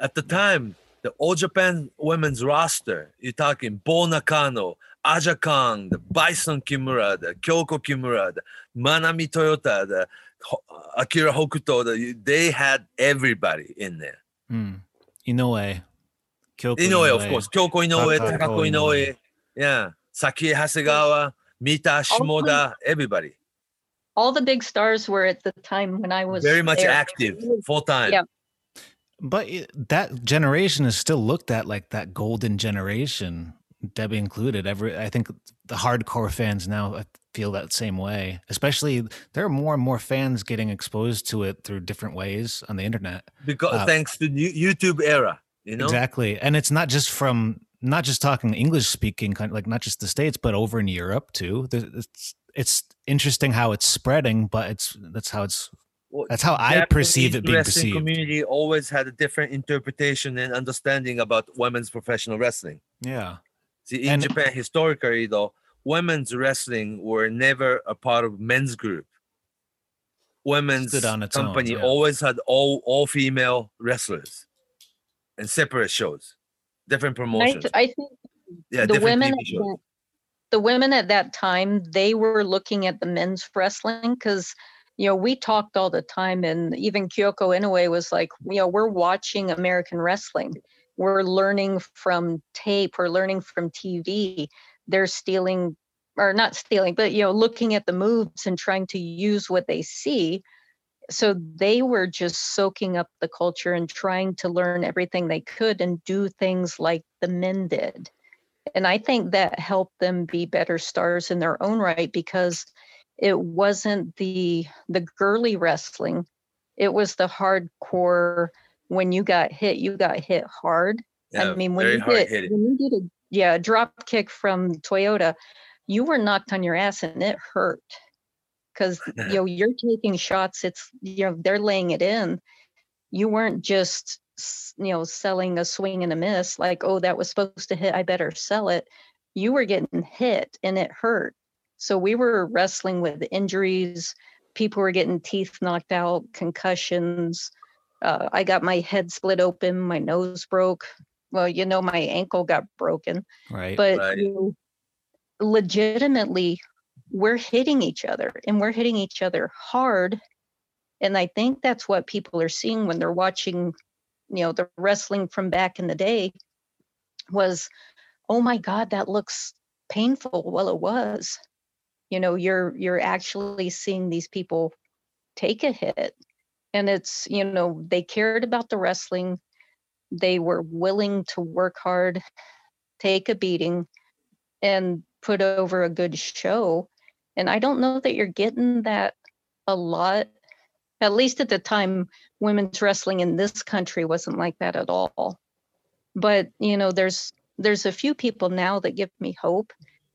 Speaker 2: at the time, the All Japan women's roster, you're talking Bull Nakano, Aja Kong, the Bison Kimura, the Kyoko Kimura, the Manami Toyota, the Akira Hokuto, the, they had everybody in there.
Speaker 4: Hmm. Inoue. Kyoko
Speaker 2: Inoue, of course. Kyoko Inoue,
Speaker 4: Takako
Speaker 2: Takako
Speaker 4: Inoue.
Speaker 2: Inoue, yeah. Sakie Hasegawa, Mita Shimoda, everybody.
Speaker 3: All the big stars were at the time when I was
Speaker 2: Very much
Speaker 3: there.
Speaker 2: active, full time.
Speaker 3: Yeah.
Speaker 4: But it, that generation is still looked at like that golden generation, Debbie included. Every I think the hardcore fans now uh, feel that same way. Especially there are more and more fans getting exposed to it through different ways on the internet.
Speaker 2: Because
Speaker 4: Uh,
Speaker 2: thanks to New- YouTube era, you know?
Speaker 4: Exactly, and it's not just from not just talking English speaking, kind like not just the states, but over in Europe too. It's it's interesting how it's spreading, but it's that's how it's that's how I perceive it being
Speaker 2: wrestling
Speaker 4: perceived.
Speaker 2: community always had a different interpretation and understanding about women's professional wrestling.
Speaker 4: Yeah.
Speaker 2: See, in
Speaker 4: And-
Speaker 2: Japan, historically, though, women's wrestling were never a part of men's group. Women's
Speaker 4: Stood on its own,
Speaker 2: company
Speaker 4: yeah.
Speaker 2: always had all all female wrestlers and separate shows, different
Speaker 3: And I,
Speaker 2: promotions.
Speaker 3: th- I think
Speaker 2: yeah,
Speaker 3: the
Speaker 2: different
Speaker 3: women at
Speaker 2: shows.
Speaker 3: that, the women at that time they were looking at the men's wrestling because you know we talked all the time and even kyoko inoue was like you know we're watching american wrestling we're learning from tape we're learning from tv they're stealing or not stealing but you know looking at the moves and trying to use what they see. So they were just soaking up the culture and trying to learn everything they could and do things like the men did. And i think that helped them be better stars in their own right because it wasn't the the girly wrestling. It was the hardcore when you got hit you got hit hard
Speaker 2: Yeah,
Speaker 3: i mean when you did when you did a yeah a drop kick from toyota you were knocked on your ass and it hurt because you know you're taking shots. It's you know they're laying it in. You weren't just you know selling a swing and a miss like oh that was supposed to hit. I better sell it. You were getting hit and it hurt. So we were wrestling with injuries. People were getting teeth knocked out, concussions. Uh, I got my head split open, my nose broke. Well, you know, my ankle got broken
Speaker 4: Right.
Speaker 3: but
Speaker 2: Right.
Speaker 3: you legitimately we're hitting each other and we're hitting each other hard and i think that's what people are seeing when they're watching you know the wrestling from back in the day was oh my god that looks painful well it was you know you're you're actually seeing these people take a hit and it's you know they cared about the wrestling they were willing to work hard take a beating and put over a good show. And I don't know that you're getting that a lot. At least at the time, women's wrestling in this country wasn't like that at all. But you know, there's there's a few people now that give me hope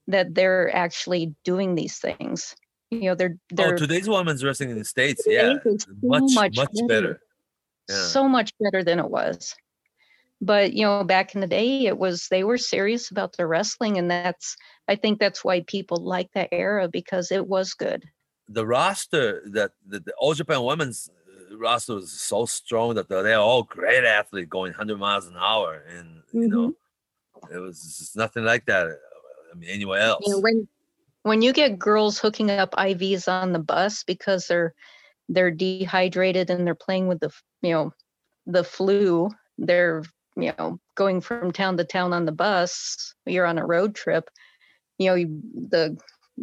Speaker 3: that they're actually doing these things. You know, they're
Speaker 2: Oh,
Speaker 3: they're
Speaker 2: today's women's wrestling in the states, yeah,
Speaker 3: so
Speaker 2: much
Speaker 3: much
Speaker 2: much,
Speaker 3: better.
Speaker 2: better. Yeah.
Speaker 3: so much better than it was. But you know, back in the day, it was they were serious about their wrestling, and that's I think that's why people like that era because it was good.
Speaker 2: the roster that the, the All Japan women's uh, roster is so strong that they're, all great athletes going 100 miles an hour, and you know it was nothing like that. uh, I mean, anywhere else.
Speaker 3: You know, when when you get girls hooking up IVs on the bus because they're they're dehydrated and they're playing with the you know the flu, they're you know going from town to town on the bus. You're on a road trip. You know you, the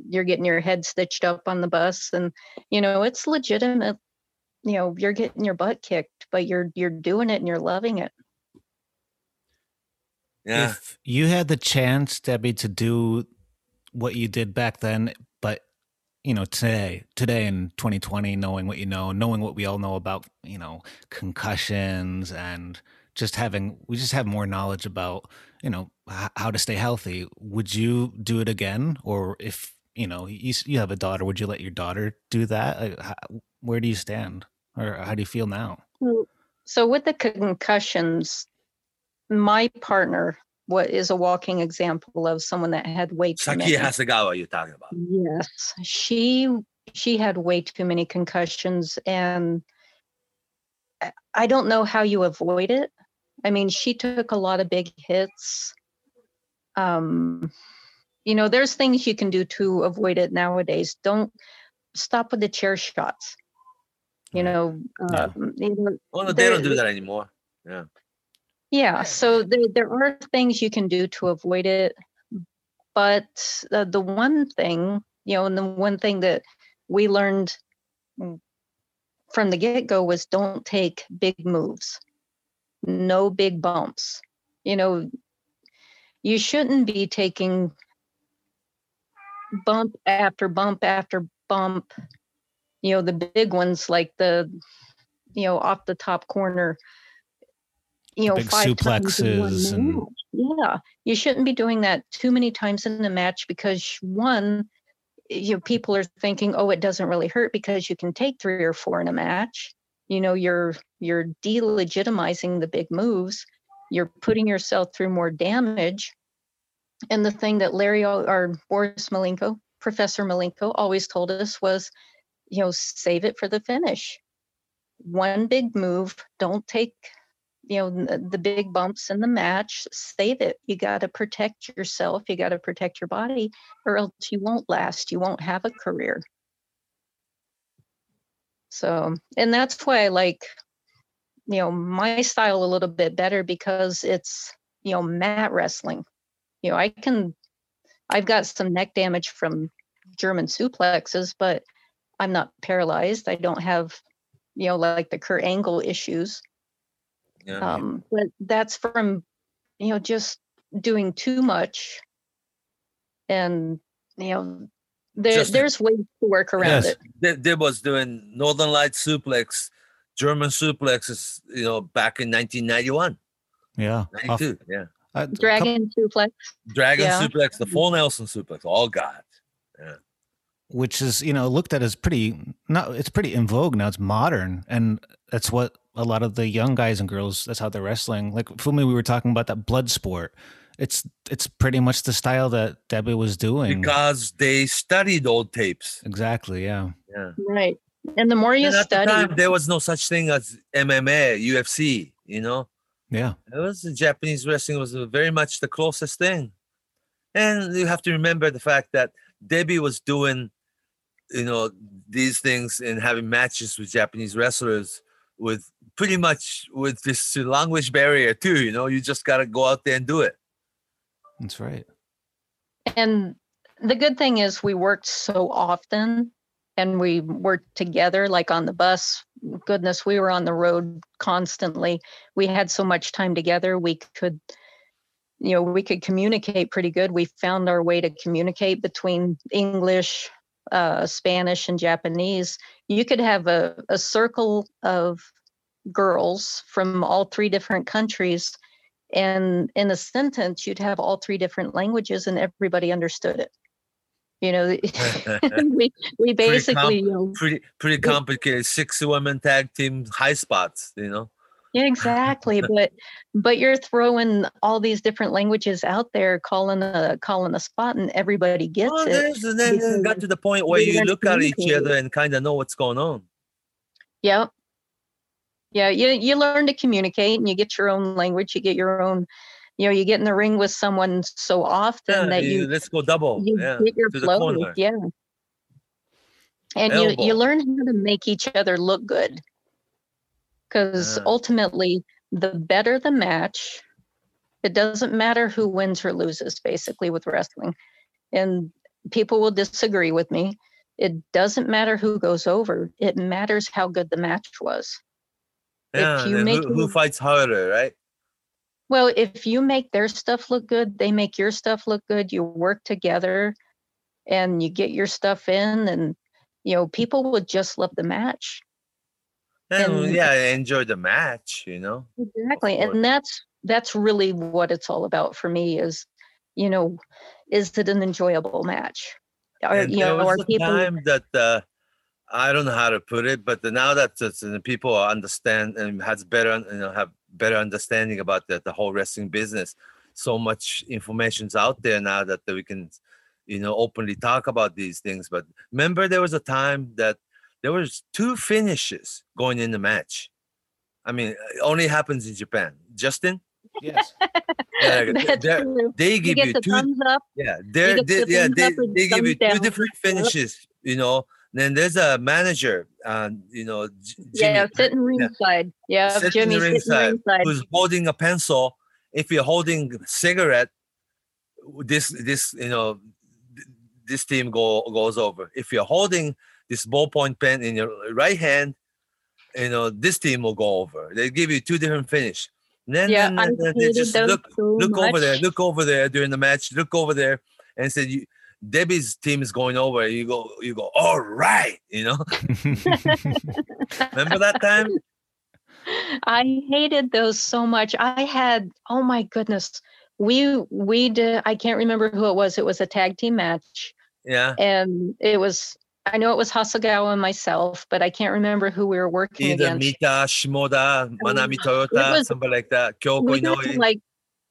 Speaker 3: you're getting your head stitched up on the bus, and you know it's legitimate. You know you're getting your butt kicked, but you're you're doing it and you're loving it.
Speaker 2: yeah,
Speaker 4: If you had the chance, Debbie, to do what you did back then, but you know, today, today in 2020, knowing what you know, knowing what we all know about, you know, concussions and just having, we just have more knowledge about, you know, h- how to stay healthy. Would you do it again? Or if, you know, you, you have a daughter, would you let your daughter do that? Like, how, where do you stand? Or how do you feel now?
Speaker 3: So- So with the concussions, my partner what is a walking example of someone that had way too
Speaker 2: Sakie
Speaker 3: many.
Speaker 2: Hasegawa, you're talking about.
Speaker 3: Yes, she she had way too many concussions, and I- I don't know how you avoid it. I mean, she took a lot of big hits. Um, you know, there's things you can do to avoid it nowadays. Don't stop with the chair shots. You know,
Speaker 4: Yeah.
Speaker 3: um, you know,
Speaker 2: Oh no, they don't do that anymore. Yeah.
Speaker 3: Yeah, so there, there are things you can do to avoid it. But the, the one thing, you know, and the one thing that we learned from the get go was don't take big moves, no big bumps. You know, you shouldn't be taking bump after bump after bump. You know, the big ones like the, you know, off the top corner you know,
Speaker 4: big
Speaker 3: five times in one
Speaker 4: suplexes and-
Speaker 3: yeah, you shouldn't be doing that too many times in a match because one, you know, people are thinking, oh, it doesn't really hurt because you can take three or four in a match. You know, you're you're delegitimizing the big moves. You're putting yourself through more damage. And the thing that Larry or Boris Malenko, Professor Malenko, always told us was, you know, save it for the finish. One big move. Don't take you know the big bumps in the match save it you got to protect yourself you got to protect your body or else you won't last you won't have a career. So and that's why i like you know my style a little bit better because it's you know mat wrestling. You know i can i've got some neck damage from german suplexes but i'm not paralyzed. I don't have you know like the kurt angle issues
Speaker 2: Yeah.
Speaker 3: um, but that's from you know just doing too much and you know there,
Speaker 2: Just-
Speaker 3: there's ways to work around
Speaker 4: Yes.
Speaker 3: it
Speaker 2: they, they was doing Northern Light suplex, German suplexes, you know, back in 1991,
Speaker 4: Yeah. Off-
Speaker 2: 92. yeah.
Speaker 4: coup-
Speaker 3: dragon suplex
Speaker 2: Dragon
Speaker 3: Yeah.
Speaker 2: suplex, the full Nelson suplex, all got. Yeah.
Speaker 4: which is you know looked at as pretty not it's pretty in vogue now. It's modern, and that's what a lot of the young guys and girls. That's how they're wrestling. Like Fumi, we were talking about that blood sport. It's it's pretty much the style that Debbie was doing
Speaker 2: because they studied old tapes.
Speaker 4: Exactly. Yeah.
Speaker 2: Yeah.
Speaker 3: Right. And the more you
Speaker 2: And at the
Speaker 3: study,
Speaker 2: time, there was no such thing as MMA, UFC. You know,
Speaker 4: Yeah.
Speaker 2: it was Japanese wrestling was very much the closest thing. And you have to remember the fact that Debbie was doing, you know, these things and having matches with Japanese wrestlers with pretty much with this language barrier too. You know, you just got to go out there and do it.
Speaker 4: That's right.
Speaker 3: and the good thing is we worked so often and we worked together like on the bus goodness we were on the road constantly we had so much time together we could you know we could communicate pretty good we found our way to communicate between english uh, spanish and japanese you could have a, a circle of girls from all three different countries and in a sentence you'd have all three different languages and everybody understood it you know we we basically you know
Speaker 2: Pretty pretty complicated. Six women tag team high spots. You know.
Speaker 3: Yeah, exactly but but you're throwing all these different languages out there calling a calling a spot and everybody gets
Speaker 2: Well,
Speaker 3: it
Speaker 2: and then it got to the point where you look at each other and kind of know what's going on.
Speaker 3: yeah yeah you, you learn to communicate and you get your own language you get your own you know you get in the ring with someone so often
Speaker 2: Yeah,
Speaker 3: that
Speaker 2: you-
Speaker 3: you
Speaker 2: let's go double.
Speaker 3: you
Speaker 2: yeah,
Speaker 3: get your flow yeah. And you, you learn how to make each other look good because
Speaker 2: Yeah.
Speaker 3: ultimately the better the match it doesn't matter who wins or loses basically with wrestling and people will disagree with me it doesn't matter who goes over it matters how good the match was
Speaker 2: Yeah,
Speaker 3: if you
Speaker 2: and
Speaker 3: make
Speaker 2: who, who fights harder, right?
Speaker 3: well if you make their stuff look good they make your stuff look good you work together and you get your stuff in and you know people would just love the match
Speaker 2: And,
Speaker 3: And-
Speaker 2: yeah, I enjoy the match. You know.
Speaker 3: exactly and that's that's really what it's all about for me is you know is it an enjoyable match or
Speaker 2: and
Speaker 3: you
Speaker 2: there
Speaker 3: know
Speaker 2: was
Speaker 3: are
Speaker 2: a
Speaker 3: people
Speaker 2: time that uh, I don't know how to put it, but the, now that it's, uh, people understand and has better, you know, have better understanding about the, the whole wrestling business. So much information's out there now that we can, you know, openly talk about these things. But remember, there was a time that there was two finishes going in the match. I mean, it only happens in Japan. Justin,
Speaker 4: Yes.
Speaker 2: yeah,
Speaker 3: that's
Speaker 2: they're-
Speaker 3: true.
Speaker 2: they
Speaker 3: you
Speaker 2: give
Speaker 3: get
Speaker 2: you
Speaker 3: the
Speaker 2: two
Speaker 3: thumbs up
Speaker 2: yeah, they're, they, yeah, they, they give you
Speaker 3: thumbs down.
Speaker 2: two different finishes, you know. Then there's a manager, and you know, J-
Speaker 3: yeah
Speaker 2: Jimmy,
Speaker 3: sitting ringside yeah,
Speaker 2: sitting
Speaker 3: jimmy sitting
Speaker 2: ringside,
Speaker 3: ringside
Speaker 2: who's holding a pencil. If you're holding cigarette, this this you know, th- this team go goes over. If you're holding this ballpoint pen in your right hand, you know, this team will go over. They give you two different finish. Then,
Speaker 3: yeah
Speaker 2: then, then they just look
Speaker 3: so
Speaker 2: look over there, look over there during the match, look over there, and said, "You, Debbie's team is going over." You go, you go, all right, you know. Remember that time?
Speaker 3: I hated those so much. I had, oh my goodness, we we did. I can't remember who it was. It was a tag team match,
Speaker 2: Yeah,
Speaker 3: and it was. I know it was Hasegawa and myself, but I can't remember who we were working
Speaker 2: either
Speaker 3: against.
Speaker 2: Mita, Shimoda, Manami Toyota,
Speaker 3: was-
Speaker 2: somebody like that. Kyoko
Speaker 3: we got to
Speaker 2: Inoue.
Speaker 3: like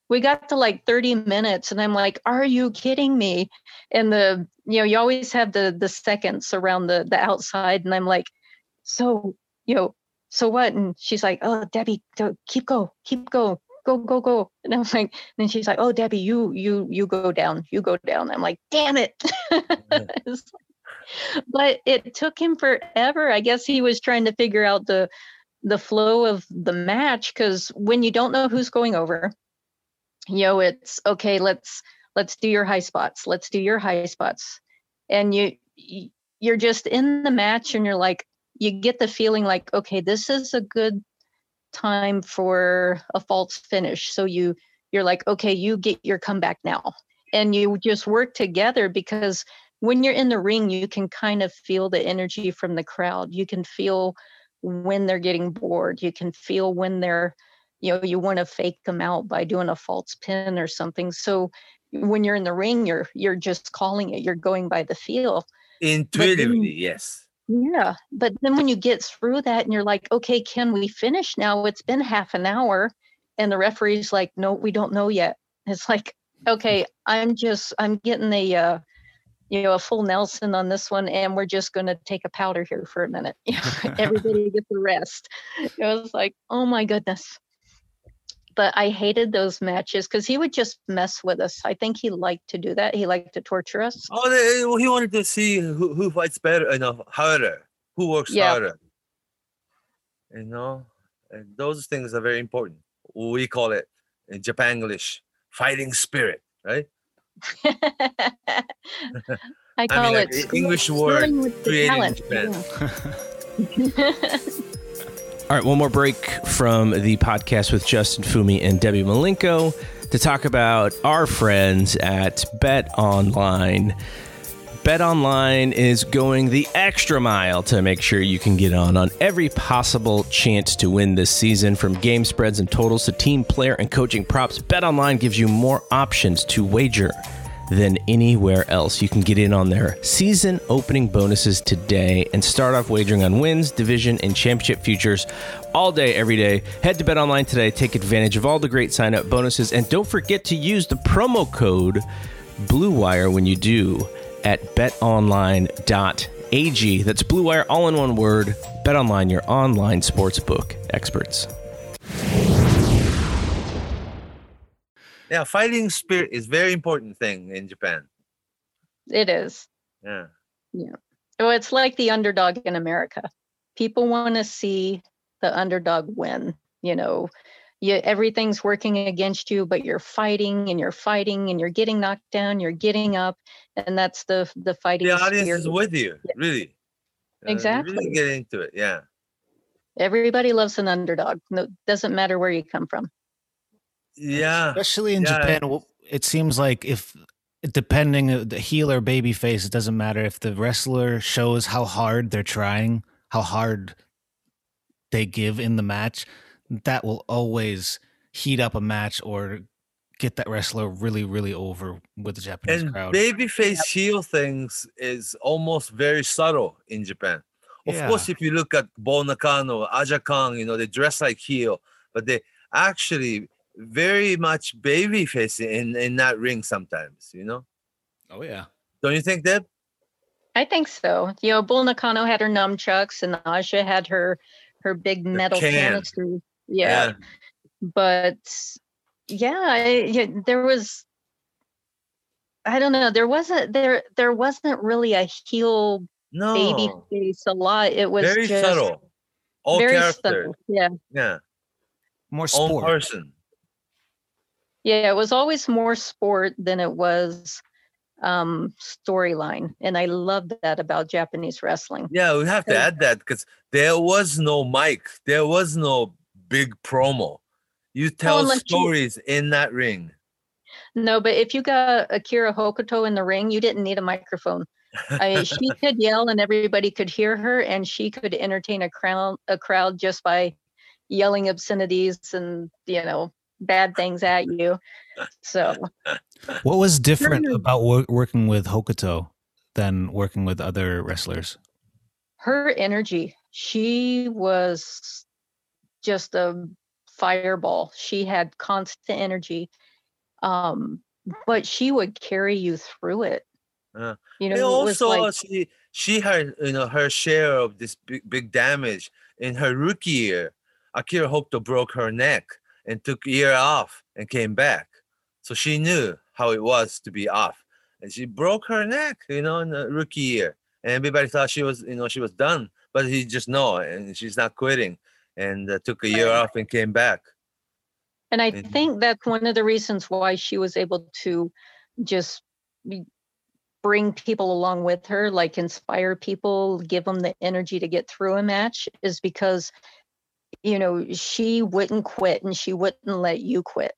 Speaker 3: we got to like 30 minutes and i'm like are you kidding me and the you know you always have the the seconds around the the outside and i'm like so you know so what and she's like oh debbie keep go keep go go go go and i'm like then she's like oh debbie you you you go down you go down i'm like damn it It's like- but it took him forever. I guess he was trying to figure out the the flow of the match because when you don't know who's going over you know it's okay let's let's do your high spots let's do your high spots. And you you're just in the match and you're like you get the feeling like okay this is a good time for a false finish. So you you're like okay you get your comeback now. And you just work together because when you're in the ring you can kind of feel the energy from the crowd you can feel when they're getting bored you can feel when they're you know you want to fake them out by doing a false pin or something so when you're in the ring, you're you're just calling it. You're going by the feel.
Speaker 2: Intuitively, yes.
Speaker 3: Yeah, but then when you get through that and you're like, okay, can we finish now? It's been half an hour, and the referee's like, no, we don't know yet. It's like, okay, I'm just I'm getting the uh, you know a full Nelson on this one, and we're just going to take a powder here for a minute. Everybody gets a rest. It was like, oh my goodness. But I hated those matches because he would just mess with us. I think he liked to do that. He liked to torture us.
Speaker 2: Oh, he wanted to see who, who fights better, you know, harder, who works
Speaker 3: Yeah.
Speaker 2: harder. You know, and those things are very important. We call it in Japan English fighting spirit, right?
Speaker 3: I call
Speaker 2: like,
Speaker 3: it
Speaker 2: e- English word created in.
Speaker 3: Yeah.
Speaker 1: All right, one more break from the podcast with Justin Fumi and Debbie Malenko to talk about our friends at Bet Online. Bet Online is going the extra mile to make sure you can get on on every possible chance to win this season. From game spreads and totals to team player and coaching props, Bet Online gives you more options to wager than anywhere else. You can get in on their season opening bonuses today and start off wagering on wins, division, and championship futures all day, every day. Head to Bet Online today, take advantage of all the great sign up bonuses, and don't forget to use the promo code BlueWire when you do at betonline.ag. That's Blue Wire all in one word. Bet Online, your online sportsbook experts.
Speaker 2: Yeah, fighting spirit is very important thing in Japan.
Speaker 3: It is.
Speaker 2: Yeah. Yeah.
Speaker 3: Well, it's like the underdog in America. People want to see the underdog win. You know, you, everything's working against you, but you're fighting and you're fighting and you're getting knocked down, you're getting up, and that's the the fighting.
Speaker 2: The audience
Speaker 3: spirit.
Speaker 2: is with you, really. Uh,
Speaker 3: Exactly.
Speaker 2: Really get into it. Yeah.
Speaker 3: Everybody loves an underdog. No, doesn't matter where you come from.
Speaker 2: Yeah.
Speaker 4: Especially in
Speaker 2: Yeah.
Speaker 4: Japan, it seems like if depending uh, the heel or baby face, it doesn't matter if the wrestler shows how hard they're trying, how hard they give in the match, that will always heat up a match or get that wrestler really, really over with the Japanese
Speaker 2: And
Speaker 4: crowd.
Speaker 2: babyface heel things is almost very subtle in Japan. Of course, if you look at Bull Nakano, Aja Kong, you know, they dress like heel, but they actually very much babyface in in that ring sometimes, you know.
Speaker 4: oh yeah.
Speaker 2: Don't you think, Deb?
Speaker 3: I think so. You know, Bull Nakano had her nunchucks and Aja had her her big metal
Speaker 2: can.
Speaker 3: Canister. Yeah. But yeah, I, yeah, there was I don't know, there wasn't there there wasn't really a heel
Speaker 2: No.
Speaker 3: baby face a lot. It was
Speaker 2: very
Speaker 3: just
Speaker 2: subtle. All
Speaker 3: very
Speaker 2: character.
Speaker 3: subtle. Yeah.
Speaker 2: Yeah.
Speaker 4: More
Speaker 2: Own
Speaker 4: sport.
Speaker 2: person.
Speaker 3: Yeah, it was always more sport than it was um storyline. And I love that about Japanese wrestling.
Speaker 2: Yeah, we have to add that because there was no mic, there was no big promo. You tell
Speaker 3: unless you-
Speaker 2: stories in that ring.
Speaker 3: No, but if you got Akira Hokuto in the ring, you didn't need a microphone. I mean, she could yell and everybody could hear her, and she could entertain a crowd a crowd just by yelling obscenities and you know bad things at you. So
Speaker 4: What was different
Speaker 3: Sure.
Speaker 4: about wor- working with Hokuto than working with other wrestlers?
Speaker 3: her energy, she was just a fireball. She had constant energy, um, but she would carry you through it.
Speaker 2: Uh,
Speaker 3: You know,
Speaker 2: also,
Speaker 3: like
Speaker 2: she she had you know her share of this big, big damage in her rookie year. Akira Hokuto broke her neck and took a year off and came back, so she knew how it was to be off, and she broke her neck, you know, in the rookie year, and everybody thought she was you know she was done, but he just know, and she's not quitting, and uh, took a year off and came back.
Speaker 3: And I
Speaker 2: Mhm.
Speaker 3: think that's one of the reasons why she was able to just be- bring people along with her, like inspire people, give them the energy to get through a match, is because, you know, she wouldn't quit and she wouldn't let you quit.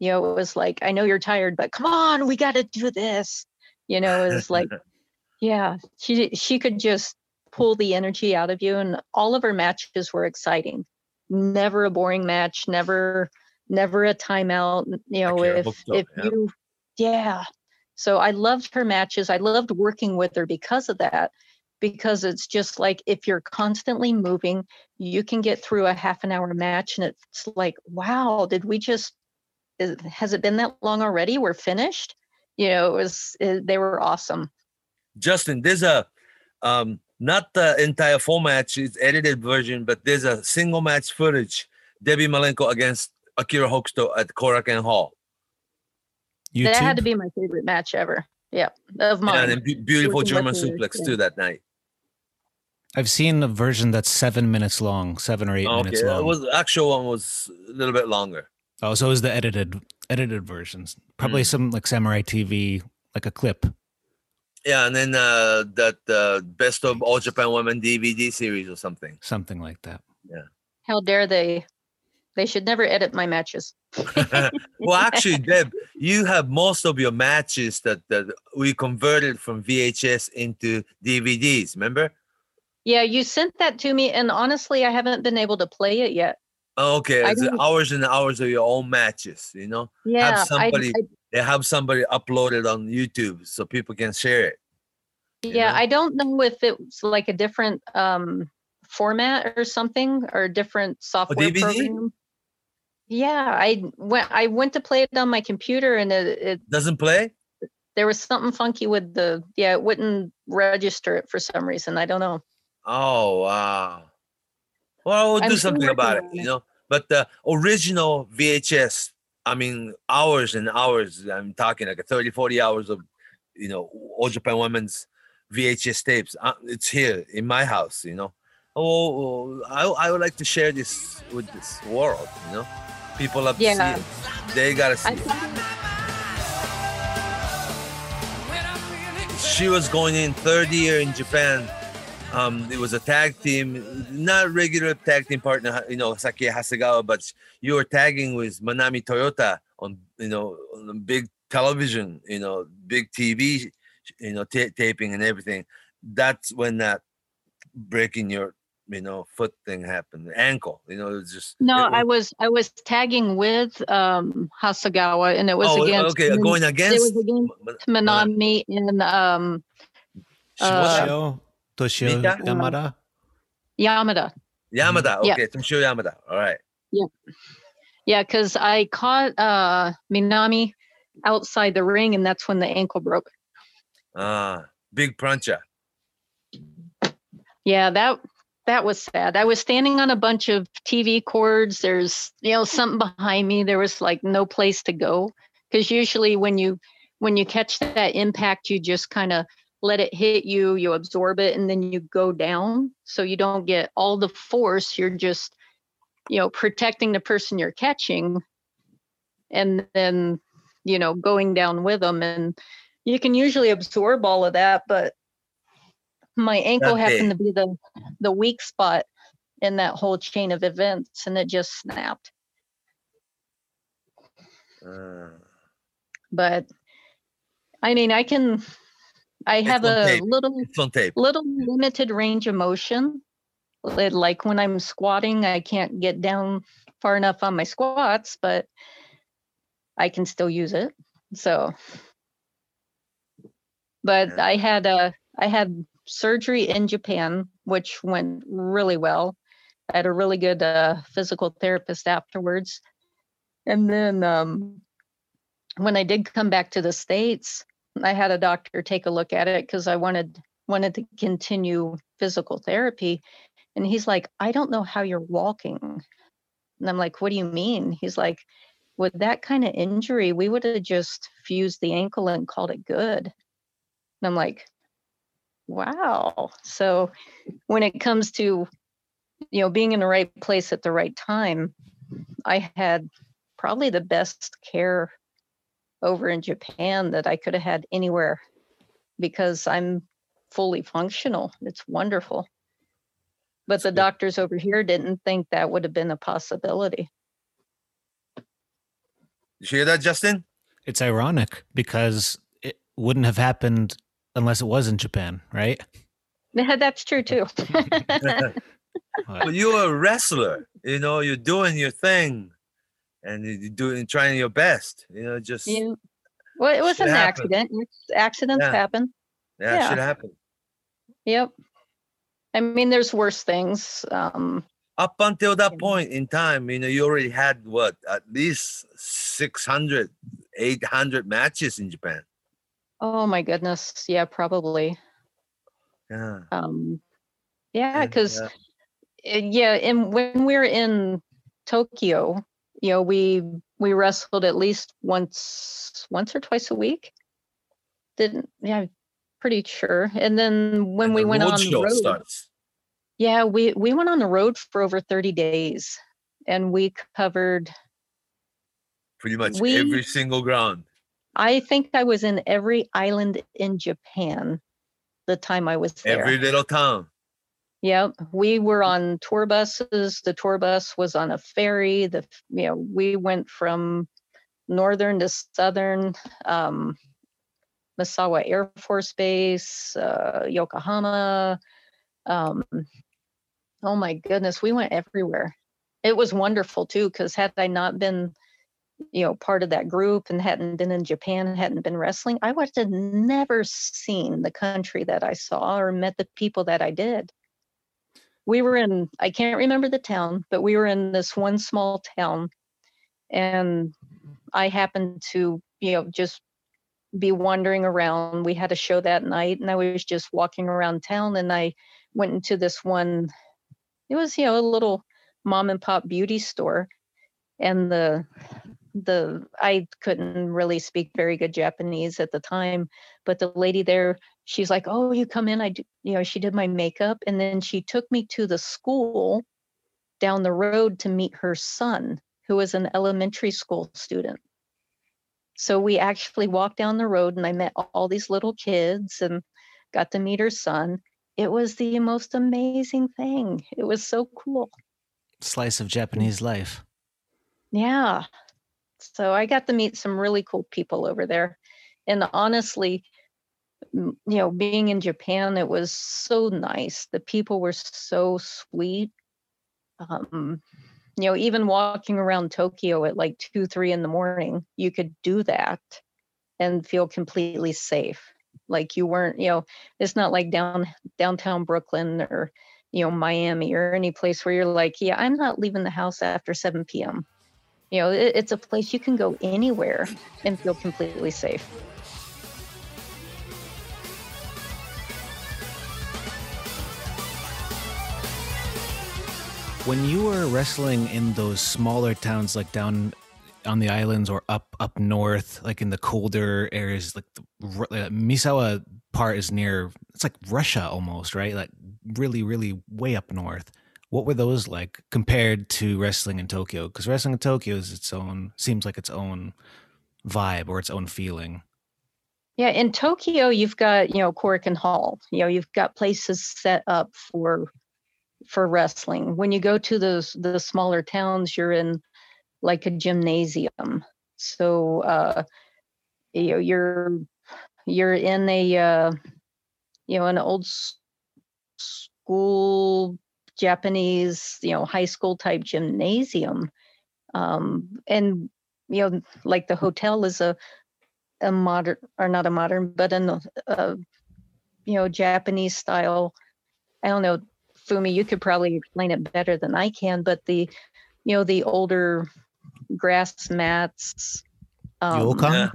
Speaker 3: You know, it was like, I know you're tired, but come on, we got to do this. You know, it was like, yeah, she she could just pull the energy out of you, and all of her matches were exciting. Never a boring match. Never, never a timeout. You know, if
Speaker 2: Hokuto,
Speaker 3: if
Speaker 2: yeah.
Speaker 3: you Yeah. So I loved her matches. I loved working with her because of that. Because it's just like if you're constantly moving, you can get through a half an hour match, and it's like, wow, did we just? Is, has it been that long already? We're finished. You know, it was. It, they were awesome.
Speaker 2: Justin, there's a um, not the entire full match, it's edited version, but there's a single match footage. Debbie Malenko against Akira Hokuto at Korakuen Hall.
Speaker 4: YouTube.
Speaker 3: That had to be my favorite match ever. Yeah, of mine.
Speaker 2: Yeah, And then beautiful German
Speaker 3: with her,
Speaker 2: suplex
Speaker 3: yeah.
Speaker 2: too that night.
Speaker 4: I've seen a version that's seven minutes long, seven or eight minutes long.
Speaker 2: it was the actual one was a little bit longer.
Speaker 4: oh, so it was the edited edited versions. Probably
Speaker 2: Mm.
Speaker 4: some like Samurai TV, like a clip.
Speaker 2: Yeah, and then uh, that uh, best of all Japan women DVD series or something.
Speaker 4: something like that. Yeah.
Speaker 3: How dare they? They should never edit my matches.
Speaker 2: well, actually, Deb, you have most of your matches that, that we converted from VHS into DVDs. Remember?
Speaker 3: Yeah, you sent that to me, and honestly, I haven't been able to play it yet.
Speaker 2: Oh, okay, it's hours and hours of your own matches. You know,
Speaker 3: Yeah,
Speaker 2: have
Speaker 3: I- I,
Speaker 2: they have somebody upload it on YouTube so people can share it.
Speaker 3: yeah,
Speaker 2: know?
Speaker 3: I don't know if it's like a different um format or something or different software
Speaker 2: DVD?
Speaker 3: program. Yeah, I went. I went to play it on my computer, and it, it
Speaker 2: Doesn't play?
Speaker 3: there was something funky with the yeah. It wouldn't register it for some reason. I don't know.
Speaker 2: Oh wow. Well, we'll
Speaker 3: I'm
Speaker 2: do something about it,
Speaker 3: on
Speaker 2: you know. But the original VHS, I mean, hours and hours. I'm talking like 30, 40 hours of, you know, All Japan Women's VHS tapes. Uh, it's here in my house, you know. Oh, I, I would like to share this with this world, you know. People have to see it. They gotta see it. she was going in third year in Japan. Um, it was a tag team, not regular tag team partner, you know, Sakie Hasegawa, but you were tagging with Manami Toyota on, you know, on the big television, you know, big TV, you know, ta- taping and everything. That's when that breaking your, you know, foot thing happened, ankle, you know, it was just.
Speaker 3: No,
Speaker 2: it
Speaker 3: I
Speaker 2: was-
Speaker 3: was I was tagging with um Hasegawa, and it was
Speaker 2: oh,
Speaker 3: against
Speaker 2: okay,
Speaker 3: Min-
Speaker 2: going
Speaker 3: it was against Manami and um Uh,
Speaker 4: Toshiyo, Toshiyo
Speaker 2: Mita?
Speaker 4: Yamada.
Speaker 3: Yamada.
Speaker 2: Yamada,
Speaker 3: Yeah.
Speaker 2: okay, Toshiyo Yamada, all right.
Speaker 3: Yeah, Yeah, because I caught uh Manami outside the ring, and that's when the ankle broke.
Speaker 2: Ah, big prancha.
Speaker 3: Yeah, that that was sad. I was standing on a bunch of TV cords. There's you know something behind me. There was like no place to go because usually when you when you catch that impact, you just kind of let it hit you, you absorb it, and then you go down. So you don't get all the force. You're just you know protecting the person you're catching, and then you know going down with them. And you can usually absorb all of that, but my ankle
Speaker 2: That
Speaker 3: happened to be the the weak spot in that whole chain of events and it just snapped
Speaker 2: Ah.
Speaker 3: but i mean i can i
Speaker 2: It's
Speaker 3: have a
Speaker 2: tape.
Speaker 3: little
Speaker 2: It's on tape.
Speaker 3: little limited range of motion like when i'm squatting i can't get down far enough on my squats but i can still use it so but
Speaker 2: Yeah.
Speaker 3: i had a i had surgery in japan which went really well i had a really good uh, physical therapist afterwards and then um, when i did come back to the states i had a doctor take a look at it because i wanted wanted to continue physical therapy and he's like i don't know how you're walking. And i'm like what do you mean? He's like with that kind of injury we would have just fused the ankle and called it good. And i'm like wow. So when it comes to you know being in the right place at the right time i had probably the best care over in japan that i could have had anywhere because i'm fully functional it's wonderful but the doctors over here didn't think that would have been a possibility
Speaker 2: You hear that, Justin?
Speaker 4: It's ironic because it wouldn't have happened unless it was in Japan, right?
Speaker 3: that's true too
Speaker 2: But you're a wrestler. You know, you're doing your thing, and you're doing trying your best. You know, just
Speaker 3: Yeah. Well, it was an
Speaker 2: happens.
Speaker 3: accident. Accidents
Speaker 2: Yeah.
Speaker 3: happen.
Speaker 2: Yeah,
Speaker 3: Yeah.
Speaker 2: should happen.
Speaker 3: Yep. I mean, there's worse things. Um,
Speaker 2: Up until that point in time, you know, you already had what at least 600, 800 matches in Japan.
Speaker 3: oh my goodness. Yeah, probably.
Speaker 2: Yeah.
Speaker 3: Um, yeah,
Speaker 2: Yeah,
Speaker 3: because
Speaker 2: yeah.
Speaker 3: yeah, and when we're in Tokyo, you know, we we wrestled at least once once or twice a week. Didn't yeah, I'm pretty sure. And then when
Speaker 2: And
Speaker 3: we
Speaker 2: the
Speaker 3: went on the road,
Speaker 2: starts.
Speaker 3: yeah, we we went on the road for over 30 days and we covered
Speaker 2: Pretty much
Speaker 3: we-
Speaker 2: every single ground.
Speaker 3: I think I was in every island in Japan the time I was there.
Speaker 2: Every little town.
Speaker 3: Yep, we were on tour buses. The tour bus was on a ferry. The you know we went from northern to southern, um, Misawa Air Force Base, uh, Yokohama. Um, oh my goodness, we went everywhere. It was wonderful too, because had I not been, you know, part of that group and hadn't been in Japan, hadn't been wrestling, I would have never seen the country that I saw or met the people that I did we were in i can't remember the town but we were in this one small town. And i happened to you know just be wandering around. We had a show that night and i was just walking around town and i went into this one it was you know a little mom and pop beauty store. And the the i couldn't really speak very good japanese at the time but the lady there she's like oh you come in i do you know she did my makeup and then she took me to the school down the road to meet her son who was an elementary school student so we actually walked down the road and i met all these little kids and got to meet her son it was the most amazing thing it was so cool
Speaker 4: Slice of Japanese life.
Speaker 3: yeah. So I got to meet some really cool people over there. And honestly, you know, being in Japan, it was so nice. The people were so sweet. Um, you know, even walking around Tokyo at like two, three in the morning, you could do that and feel completely safe. Like you weren't, you know, it's not like down downtown Brooklyn or, you know, Miami or any place where you're like, yeah, I'm not leaving the house after 7 p.m. You know, it, it's a place you can go anywhere and feel completely safe.
Speaker 4: When you were wrestling in those smaller towns, like down on the islands or up up north, like in the colder areas, like the uh, Misawa part is near. It's like Russia almost, right? Like really, really way up north. What were those like compared to wrestling in Tokyo? Because wrestling in Tokyo is its own, seems like its own vibe or its own feeling.
Speaker 3: Yeah, in Tokyo, you've got you know Korakuen Hall. You know, you've got places set up for for wrestling. When you go to those the smaller towns, you're in like a gymnasium. So uh, you know you're you're in a uh, you know an old school Japanese you know high school type gymnasium, um, and you know like the hotel is a a modern or not a modern but an uh, you know japanese style i don't know fumi you could probably explain it better than i can but the you know the older grass mats um,
Speaker 4: Ryokan?
Speaker 2: Yeah.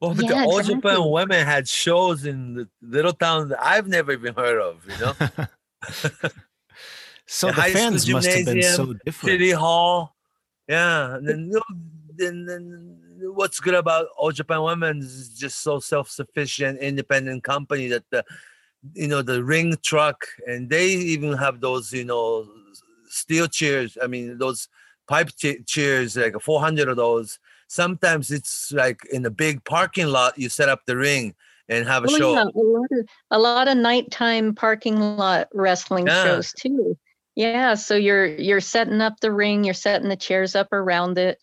Speaker 2: Well, but the old
Speaker 3: exactly.
Speaker 2: Japan women had shows in the little towns that I've never even heard of, you know?
Speaker 4: so
Speaker 2: The
Speaker 4: the fans must have been so different.
Speaker 2: City Hall. Yeah. And then, you know, then, then what's good about old Japan Women is just so self-sufficient, independent company that the you know the ring truck and they even have those you know steel chairs. I mean those pipe cha- chairs like 400 of those. Sometimes it's like in a big parking lot. You set up the ring and have a
Speaker 3: well,
Speaker 2: show.
Speaker 3: yeah, a lot of a lot of nighttime parking lot wrestling
Speaker 2: Yeah.
Speaker 3: shows too yeah so you're you're setting up the ring you're setting the chairs up around it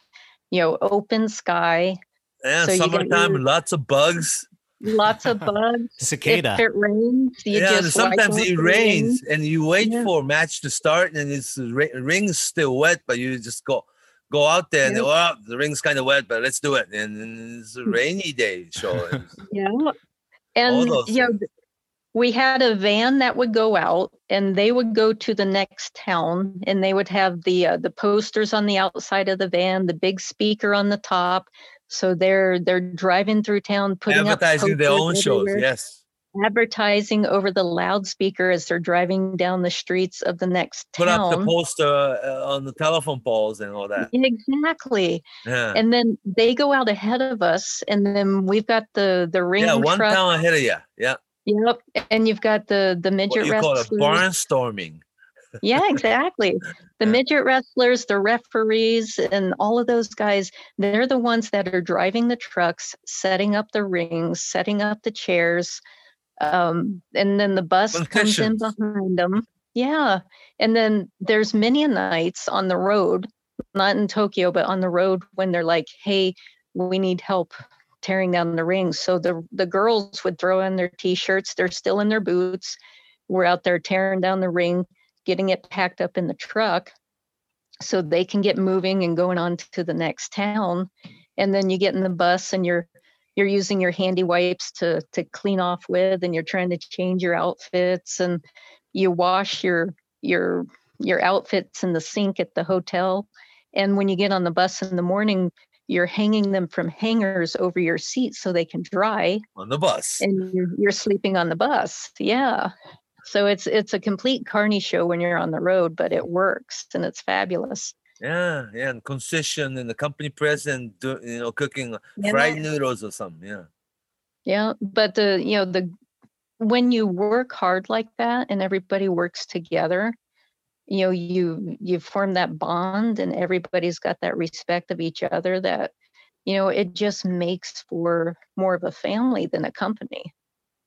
Speaker 3: you know open sky
Speaker 2: Yeah,
Speaker 3: So
Speaker 2: summertime,
Speaker 3: your-
Speaker 2: lots of bugs.
Speaker 3: Lots of bugs
Speaker 4: Cicada.
Speaker 3: if it rains you
Speaker 2: yeah,
Speaker 3: just
Speaker 2: sometimes it rains
Speaker 3: ring.
Speaker 2: and you wait
Speaker 3: Yeah.
Speaker 2: for a match to start and it's ra- ring's still wet, but you just go go out there and well, the ring's kind of wet, but let's do it. And it's a rainy day show.
Speaker 3: yeah, and you know, we had a van that would go out, and they would go to the next town, and they would have the uh, the posters on the outside of the van, the big speaker on the top. So they're they're driving through town, putting
Speaker 2: advertising
Speaker 3: up
Speaker 2: their own shows. Yes.
Speaker 3: advertising over the loudspeaker as they're driving down the streets of the next town.
Speaker 2: Put up the poster uh, on the telephone poles and all that.
Speaker 3: Exactly.
Speaker 2: Yeah.
Speaker 3: And then they go out ahead of us, and then we've got the the ring
Speaker 2: yeah, one
Speaker 3: truck.
Speaker 2: town ahead of you. Yeah.
Speaker 3: Yep. And you've got the the
Speaker 2: What
Speaker 3: midget
Speaker 2: you call it barnstorming.
Speaker 3: Yeah, exactly. The midget wrestlers, the referees, and all of those guys, they're the ones that are driving the trucks, setting up the rings, setting up the chairs. Um, and then the bus comes in behind them. Yeah. And then there's many nights on the road, not in Tokyo, but on the road when they're like, hey, we need help tearing down the rings. So the the girls would throw in their t-shirts, they're still in their boots. We're out there tearing down the ring, getting it packed up in the truck so they can get moving and going on to the next town. And then you get in the bus and you're you're using your handy wipes to to clean off with and you're trying to change your outfits and you wash your your your outfits in the sink at the hotel and when you get on the bus in the morning you're hanging them from hangers over your seat so they can dry
Speaker 2: on the bus.
Speaker 3: and you're, you're sleeping on the bus yeah so it's it's a complete carney show when you're on the road but it works and it's fabulous
Speaker 2: Yeah, yeah, and concession and the company president, do, you know, cooking
Speaker 3: Yeah.
Speaker 2: fried noodles or something. Yeah,
Speaker 3: Yeah, but the you know the when you work hard like that and everybody works together, you know you you form that bond and everybody's got that respect of each other that you know it just makes for more of a family than a company.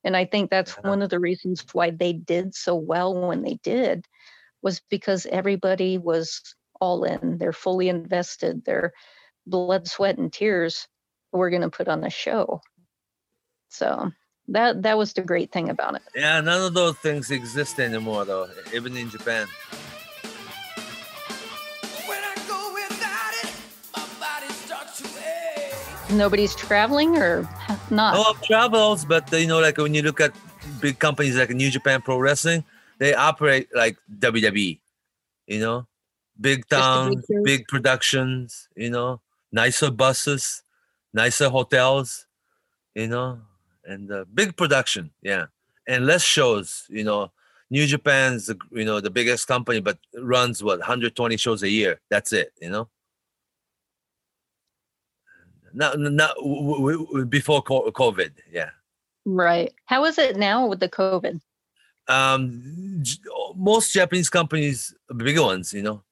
Speaker 3: And I think that's
Speaker 2: Yeah.
Speaker 3: one of the reasons why they did so well when they did was because everybody was all in. They're fully invested. Their blood, sweat, and tears were going to put on the show. So that that was the great thing about it.
Speaker 2: yeah. None of those things exist anymore, though. Even in Japan.
Speaker 3: Nobody's traveling or not.
Speaker 2: No travels, but you know, like when you look at big companies like New Japan Pro Wrestling, they operate like WWE. You know, big
Speaker 3: Just a big
Speaker 2: towns, big productions. You know, nicer buses, nicer hotels. You know, and uh, big production. Yeah, and less shows. You know, New Japan's you know the biggest company, but runs what 120 shows a year. That's it. You know. Not, not w- w- before COVID, yeah.
Speaker 3: Right. How is it now with the COVID?
Speaker 2: um, most Japanese companies, the bigger ones, you know,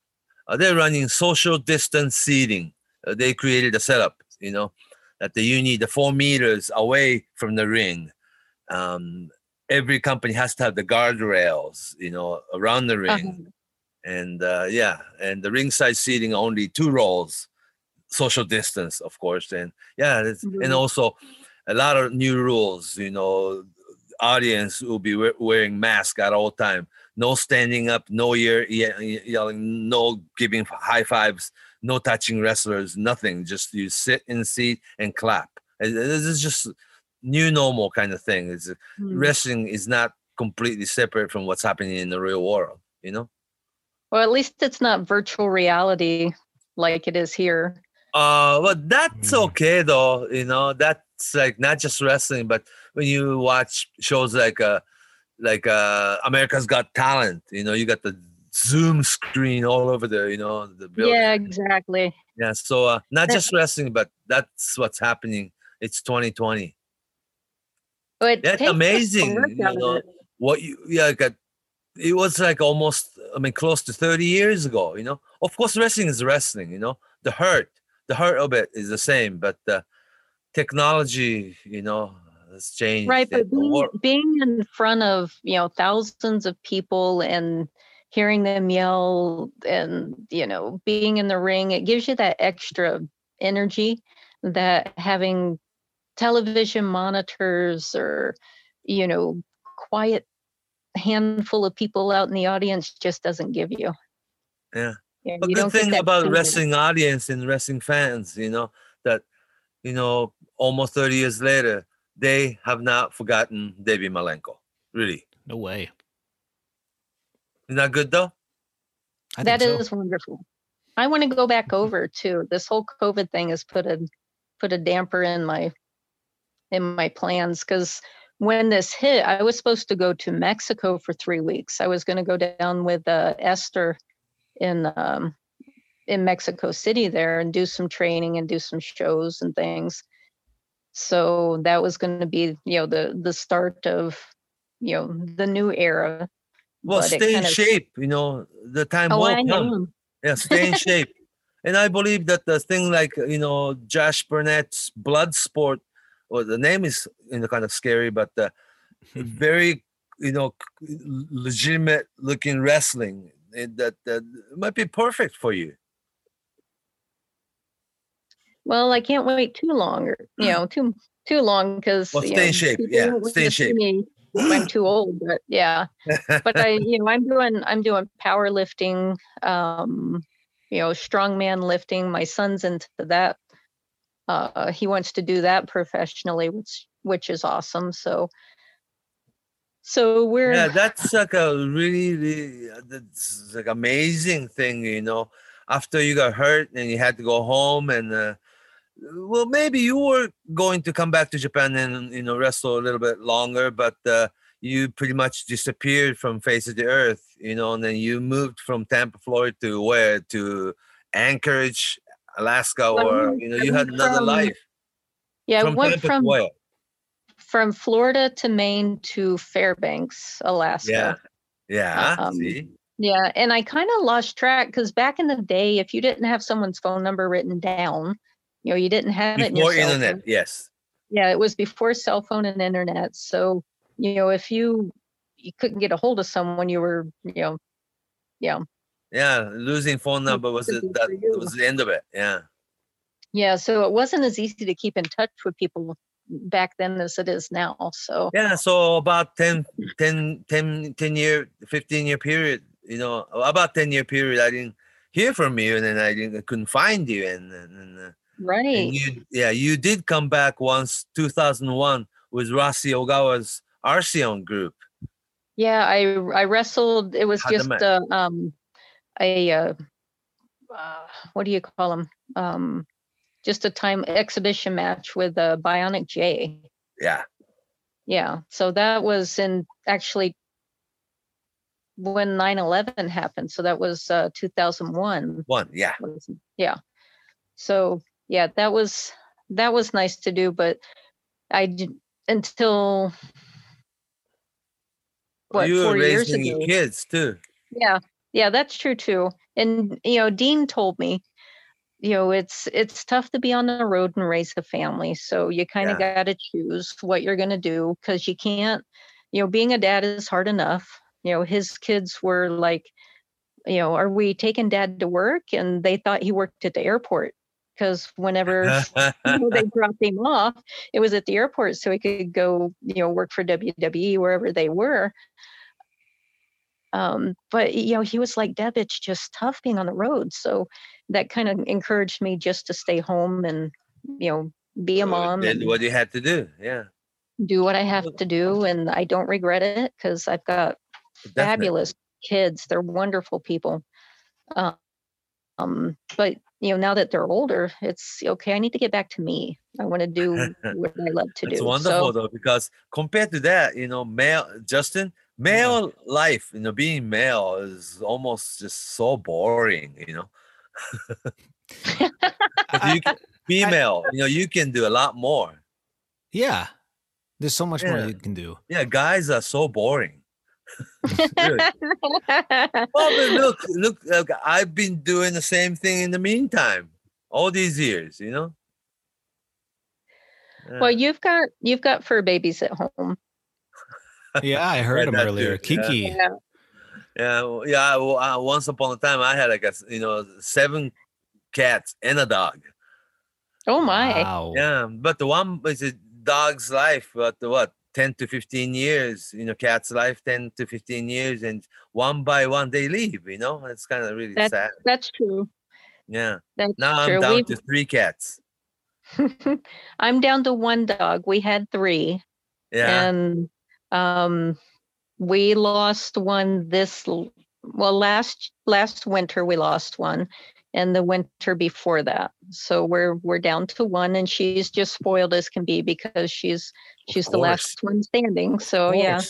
Speaker 2: uh, they're running social distance seating. Uh, they created a setup, you know, that the you need the four meters away from the ring. Um, every company has to have the guardrails, you know, around the ring,
Speaker 3: Uh-huh.
Speaker 2: and uh, yeah, and the ringside seating only two rows, social distance, of course, and yeah, it's,
Speaker 3: Mhm.
Speaker 2: and also a lot of new rules, you know, audience will be we- wearing mask at all time. No standing up, no ye- ye- yelling, no giving high fives, no touching wrestlers, nothing. Just you sit in the seat and clap. And This is just new normal kind of thing. It's
Speaker 3: Hmm.
Speaker 2: wrestling is not completely separate from what's happening in the real world. You know.
Speaker 3: Well, at least it's not virtual reality like it is here.
Speaker 2: Uh, but that's
Speaker 4: Mm.
Speaker 2: okay though. You know, that's like not just wrestling, but when you watch shows like uh, like uh, America's Got Talent, you know, you got the Zoom screen all over the, you know, the building.
Speaker 3: Yeah, exactly.
Speaker 2: Yeah. So uh, not
Speaker 3: That-
Speaker 2: just wrestling, but that's what's happening. It's 2020.
Speaker 3: But it
Speaker 2: That's amazing, you know. What you, yeah, like a, it was like almost, I mean, close to 30 years ago, you know. Of course, wrestling is wrestling, you know. The hurt, the heart of it is the same, but the technology, you know, has changed.
Speaker 3: Right, but being, being in front of you know thousands of people and hearing them yell and you know being in the ring, it gives you that extra energy that having television monitors or you know quiet handful of people out in the audience just doesn't give you.
Speaker 2: Yeah.
Speaker 3: Yeah,
Speaker 2: a
Speaker 3: you
Speaker 2: good thing about
Speaker 3: feeling.
Speaker 2: wrestling audience and wrestling fans, you know, that you know, almost 30 years later, they have not forgotten Debbie Malenko. Really.
Speaker 4: No way.
Speaker 2: Isn't that good though?
Speaker 4: I
Speaker 3: That
Speaker 4: think
Speaker 3: is
Speaker 4: so.
Speaker 3: wonderful. I want to go back over too. This whole COVID thing has put a put a damper in my in my plans because when this hit, I was supposed to go to Mexico for three weeks. I was going to go down with uh, Esther in um, in Mexico City there and do some training and do some shows and things. So that was going to be, you know, the the start of, you know, the new era.
Speaker 2: Well,
Speaker 3: But
Speaker 2: stay in
Speaker 3: of-
Speaker 2: shape, you know, the time
Speaker 3: Oh,
Speaker 2: will
Speaker 3: I
Speaker 2: come.
Speaker 3: am.
Speaker 2: Yeah, stay in shape. And I believe that the thing like, you know, Josh Barnett's blood sport, well, the name is, you know, kind of scary, but uh, very, you know, legitimate looking wrestling that, that might be perfect for you.
Speaker 3: Well, I can't wait too long, or you know, too too long because
Speaker 2: Well, stay in shape. Yeah, stay in shape.
Speaker 3: Me, I'm too old, but yeah. But I, you know, I'm doing I'm doing powerlifting, um, you know, strongman lifting. My son's into that. Uh, he wants to do that professionally, which which is awesome. So, so we're
Speaker 2: yeah that's like a really, really uh, that's like amazing thing you know after you got hurt and you had to go home and uh, well maybe you were going to come back to japan and you know wrestle a little bit longer but uh, you pretty much disappeared from face of the earth you know and then you moved from tampa florida to where to anchorage alaska or you know you had another life
Speaker 3: yeah,
Speaker 2: from
Speaker 3: went
Speaker 2: Tampa
Speaker 3: from
Speaker 2: where?
Speaker 3: From Florida to Maine to Fairbanks, Alaska.
Speaker 2: yeah yeah
Speaker 3: Um,
Speaker 2: see
Speaker 3: Yeah, and I kind of lost track because back in the day, if you didn't have someone's phone number written down, you know, you didn't have it
Speaker 2: before
Speaker 3: cell
Speaker 2: internet
Speaker 3: phone.
Speaker 2: yes
Speaker 3: Yeah, it was before cell phone and internet. So, you know, if you you couldn't get a hold of someone, you were, you know, yeah,
Speaker 2: Yeah, losing phone number was it, that was the end of it. Yeah.
Speaker 3: Yeah. So it wasn't as easy to keep in touch with people back then as it is now. So
Speaker 2: Yeah, so about 10 10 10 10 year 15 year period, you know, about 10 year period I didn't hear from you and then I didn't I couldn't find you and and, and, uh,
Speaker 3: right.
Speaker 2: and you yeah, you did come back once 2001 with Rossy Ogawa's Arsion group.
Speaker 3: Yeah, I I wrestled. It was just uh, um a uh, uh, what do you call them? Um, just a time exhibition match with uh, Bionic J.
Speaker 2: Yeah.
Speaker 3: Yeah, so that was in actually when 9/11 happened. So that was uh, 2001.
Speaker 2: One, yeah.
Speaker 3: Yeah. So yeah, that was that was nice to do, but I did until what
Speaker 2: you were
Speaker 3: four years
Speaker 2: raising your kids too.
Speaker 3: Yeah, yeah, that's true too. And you know, Dean told me, you know, it's it's tough to be on the road and raise a family. So you kind of got to choose what you're going to do because you can't, you know, being a dad is hard enough. You know, his kids were like, you know, are we taking dad to work? And they thought he worked at the airport because whenever you know, they dropped him off, it was at the airport so he could go, you know, work for WWE wherever they were. Um, but you know, he was like, Deb, it's just tough being on the road. So that kind of encouraged me just to stay home and, you know, be a mom and
Speaker 2: what you had to do. Yeah.
Speaker 3: do what I have to do. And I don't regret it because I've got
Speaker 2: Definitely.
Speaker 3: fabulous kids. They're wonderful people. Uh, um, but you know, now that they're older, it's okay. I need to get back to me. I want to do what I love to do.
Speaker 2: It's wonderful
Speaker 3: so,
Speaker 2: though because compared to that, you know, male Justin, male life, you know, being male is almost just so boring, you know you can, female, you know, you can do a lot more.
Speaker 4: Yeah. There's so much more you can do.
Speaker 2: Yeah, guys are so boring. Well, look, look, look, I've been doing the same thing in the meantime, all these years, you know. Yeah.
Speaker 3: well, you've got you've got fur babies at home.
Speaker 4: Yeah, I heard him earlier.
Speaker 2: too.
Speaker 4: Kiki.
Speaker 3: Yeah.
Speaker 2: Yeah, well, yeah. Well, uh, once upon a time, I had like a s- you know seven cats and a dog.
Speaker 3: Oh my.
Speaker 4: Wow.
Speaker 2: Yeah, but the one is a dog's life. But the what 10 to 15 years, you know, cat's life 10 to 15 years, and one by one they leave, you know, it's kind of really
Speaker 3: That's
Speaker 2: sad.
Speaker 3: that's true.
Speaker 2: Yeah.
Speaker 3: That's
Speaker 2: Now
Speaker 3: true.
Speaker 2: I'm down
Speaker 3: We've-
Speaker 2: to three cats.
Speaker 3: I'm down to one dog. We had three,
Speaker 2: Yeah.
Speaker 3: and um, we lost one this well last last winter. We lost one, and the winter before that. So we're we're down to one, and she's just spoiled as can be because she's she's the last one standing. So yeah.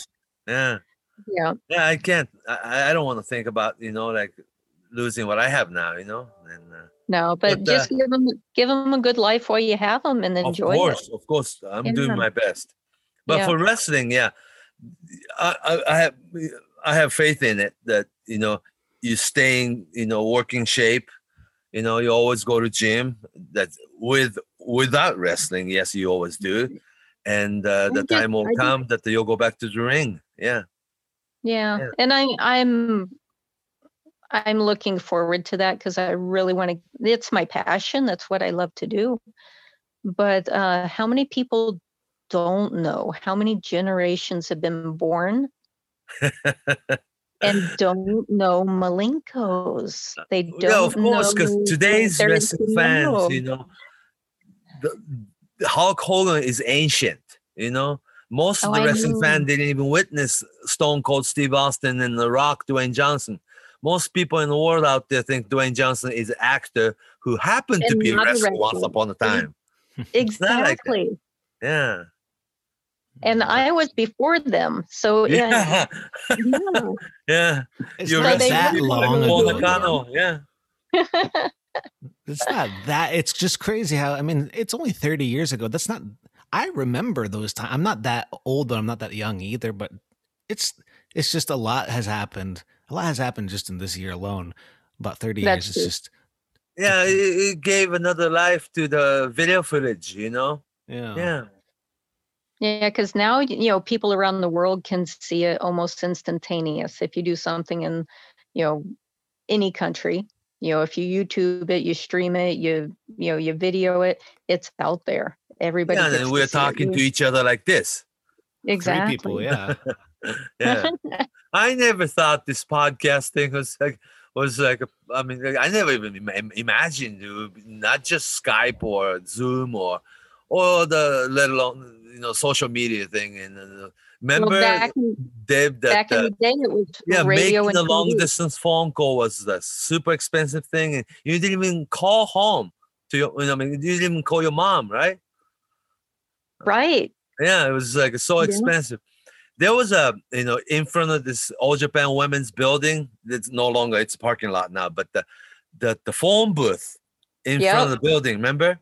Speaker 2: Yeah.
Speaker 3: yeah.
Speaker 2: Yeah. I can't. I, I don't want to think about, you know, like losing what I have now, you know, and uh,
Speaker 3: No, but,
Speaker 2: But,
Speaker 3: just give them give them a good life while you have them and enjoy
Speaker 2: of
Speaker 3: it.
Speaker 2: course, of course, I'm
Speaker 3: Yeah.
Speaker 2: doing my best. But
Speaker 3: Yeah.
Speaker 2: for wrestling, yeah, I, I, have I have faith in it that you know you stay in you know working shape. You know, you always go to gym. That with without wrestling, yes, you always do. And uh, the
Speaker 3: just-
Speaker 2: time will
Speaker 3: I
Speaker 2: come that you'll go back to the ring. Yeah.
Speaker 3: Yeah.
Speaker 2: Yeah.
Speaker 3: And I I'm I'm looking forward to that because I really want to it's my passion. That's what I love to do. But uh how many people don't know how many generations have been born and don't know Malenkos. Uh, they oh, don't
Speaker 2: yeah, of course, because today's wrestling fans,
Speaker 3: know.
Speaker 2: you know, the, the Hulk Hogan is ancient. You know, most of
Speaker 3: Oh,
Speaker 2: the
Speaker 3: I
Speaker 2: wrestling
Speaker 3: know.
Speaker 2: fan didn't even witness Stone Cold Steve Austin and The Rock Dwayne Johnson. Most people in the world out there think Dwayne Johnson is an actor who happened to be a wrestler once upon a time. not like.
Speaker 3: Exactly.
Speaker 2: Yeah.
Speaker 3: And I was before them. So yeah.
Speaker 2: Yeah.
Speaker 3: yeah.
Speaker 2: yeah.
Speaker 4: It's
Speaker 2: You're
Speaker 4: not that long
Speaker 2: like Paul
Speaker 4: ago.
Speaker 2: Yeah.
Speaker 4: It's not that. It's just crazy how. I mean, it's only thirty years ago. That's not. I remember those times. I'm not that old, but I'm not that young either. But it's it's just a lot has happened. A lot has happened just in this year alone. About thirty
Speaker 3: That's
Speaker 4: years. It's just
Speaker 2: Yeah. It, it gave another life to the video footage, you know?
Speaker 4: yeah.
Speaker 2: Yeah.
Speaker 3: Yeah, because now you know people around the world can see it almost instantaneous. If you do something in, you know, any country, you know, if you YouTube it, you stream it, you you know, you video it, it's out there. Everybody.
Speaker 2: yeah, and
Speaker 3: gets
Speaker 2: then
Speaker 3: to
Speaker 2: we're
Speaker 3: it.
Speaker 2: talking to each other like this.
Speaker 3: exactly.
Speaker 4: Three people. Yeah.
Speaker 2: Yeah. I never thought this podcast thing was like was like I mean I never even imagined it would be not just Skype or Zoom or or the let alone you know social media thing and uh, remember
Speaker 3: well, back in,
Speaker 2: Dave that
Speaker 3: back in
Speaker 2: uh,
Speaker 3: the day, it was
Speaker 2: yeah
Speaker 3: radio
Speaker 2: making
Speaker 3: and
Speaker 2: a long
Speaker 3: TV.
Speaker 2: distance phone call was the super expensive thing and you didn't even call home to your you know I mean you didn't even call your mom right
Speaker 3: Right.
Speaker 2: Yeah, it was like so
Speaker 3: Yeah.
Speaker 2: expensive. There was a, you know, in front of this All Japan Women's building. It's no longer it's a parking lot now, but the the the phone booth in front of the building. Remember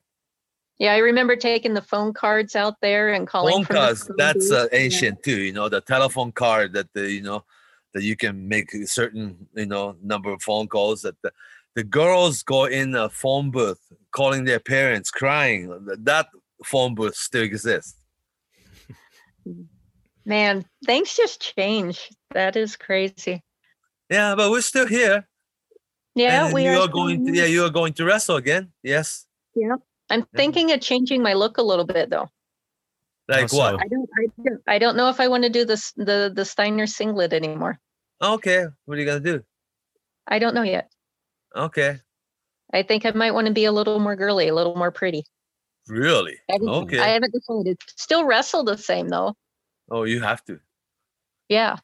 Speaker 3: Yeah, I remember taking the phone cards out there and calling
Speaker 2: phone cards, that's uh,
Speaker 3: Yeah.
Speaker 2: ancient too. You know, the telephone card that the you know that you can make a certain you know number of phone calls. That the the girls go in a phone booth calling their parents, crying. That phone booth still exists.
Speaker 3: Man, things just change. That is crazy.
Speaker 2: Yeah, but we're still here.
Speaker 3: Yeah,
Speaker 2: and
Speaker 3: we
Speaker 2: you
Speaker 3: are.
Speaker 2: are going to yeah you are going to wrestle again yes
Speaker 3: I'm thinking of changing my look a little bit though.
Speaker 2: like
Speaker 4: so?
Speaker 2: what
Speaker 3: I don't, I don't, I don't know if I want to do this the the Steiner singlet anymore.
Speaker 2: okay what are you gonna do
Speaker 3: I don't know yet.
Speaker 2: okay
Speaker 3: I think I might want to be a little more girly, a little more pretty.
Speaker 2: really
Speaker 3: I
Speaker 2: okay
Speaker 3: I haven't decided. Still wrestle the same though.
Speaker 2: oh you have to
Speaker 3: Yeah,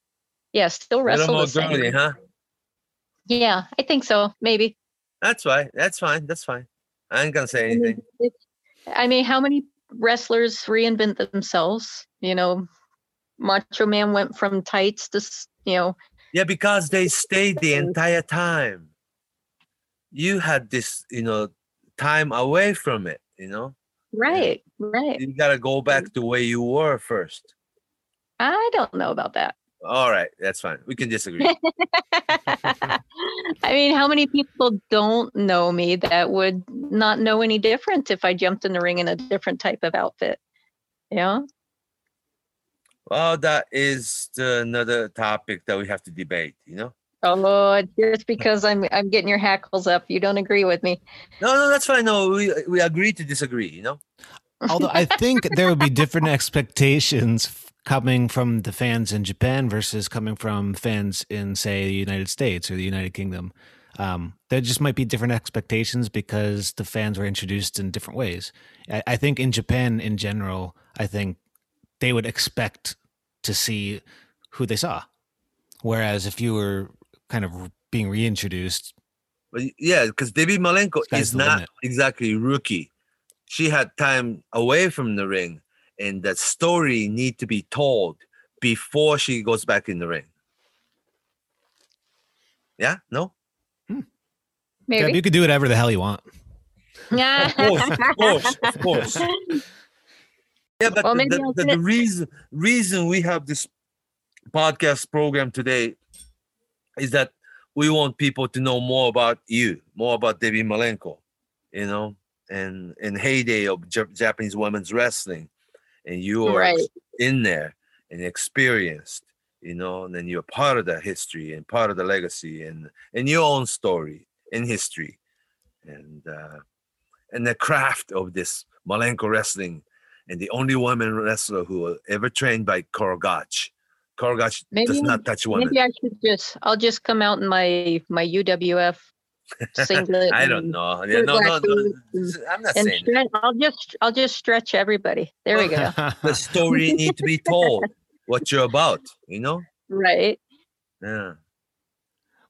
Speaker 3: yeah, still
Speaker 2: a little
Speaker 3: wrestle
Speaker 2: more
Speaker 3: the same.
Speaker 2: girly huh
Speaker 3: Yeah, I think so. Maybe.
Speaker 2: that's right that's fine that's fine i ain't gonna say anything
Speaker 3: I mean, how many wrestlers reinvent themselves? You know, Macho Man went from tights to you know
Speaker 2: yeah because they stayed the entire time you had this you know time away from it you know
Speaker 3: right, right.
Speaker 2: you gotta go back mm. to where you were first
Speaker 3: I don't know about that.
Speaker 2: All right that's fine we can disagree
Speaker 3: I mean, how many people don't know me that would not know any different if I jumped in the ring in a different type of outfit? Yeah.
Speaker 2: well that is the, another topic that we have to debate you know
Speaker 3: Oh, just because I'm I'm getting your hackles up, you don't agree with me.
Speaker 2: No, no, that's fine. No, we we agree to disagree. You know.
Speaker 4: Although I think there would be different expectations f- coming from the fans in Japan versus coming from fans in, say, the United States or the United Kingdom. Um, there just might be different expectations because the fans were introduced in different ways. I, I think in Japan, in general, I think they would expect to see who they saw. Whereas if you were kind of being reintroduced,
Speaker 2: yeah, because Debbie Malenko is not
Speaker 4: limit.
Speaker 2: exactly rookie. She had time away from the ring, and that story need to be told before she goes back in the ring. Yeah, no,
Speaker 4: yeah,
Speaker 3: Maybe.
Speaker 4: you could do whatever the hell you want.
Speaker 2: Yeah, of course, of course, of course. Yeah, but
Speaker 3: Well,
Speaker 2: the,
Speaker 3: maybe
Speaker 2: the,
Speaker 3: I'll
Speaker 2: the, the reason reason we have this podcast program today is that we want people to know more about you, more about Debbie Malenko, you know, and and heyday of Jap- Japanese women's wrestling, and you are
Speaker 3: Right.
Speaker 2: in there and experienced, you know, and then you're part of that history and part of the legacy and and your own story in history, and uh, and the craft of this Malenko wrestling, and the only woman wrestler who ever trained by Carl Gotch. Korogach
Speaker 3: Maybe
Speaker 2: does not touch women.
Speaker 3: Maybe I should just I'll just come out in my my UWF singlet.
Speaker 2: I don't know. Yeah, no, no, no.
Speaker 3: boots
Speaker 2: I'm not
Speaker 3: And
Speaker 2: saying
Speaker 3: stretch, I'll just I'll just stretch everybody. There we go.
Speaker 2: the story need to be told. What you're about, you know?
Speaker 3: right.
Speaker 2: Yeah.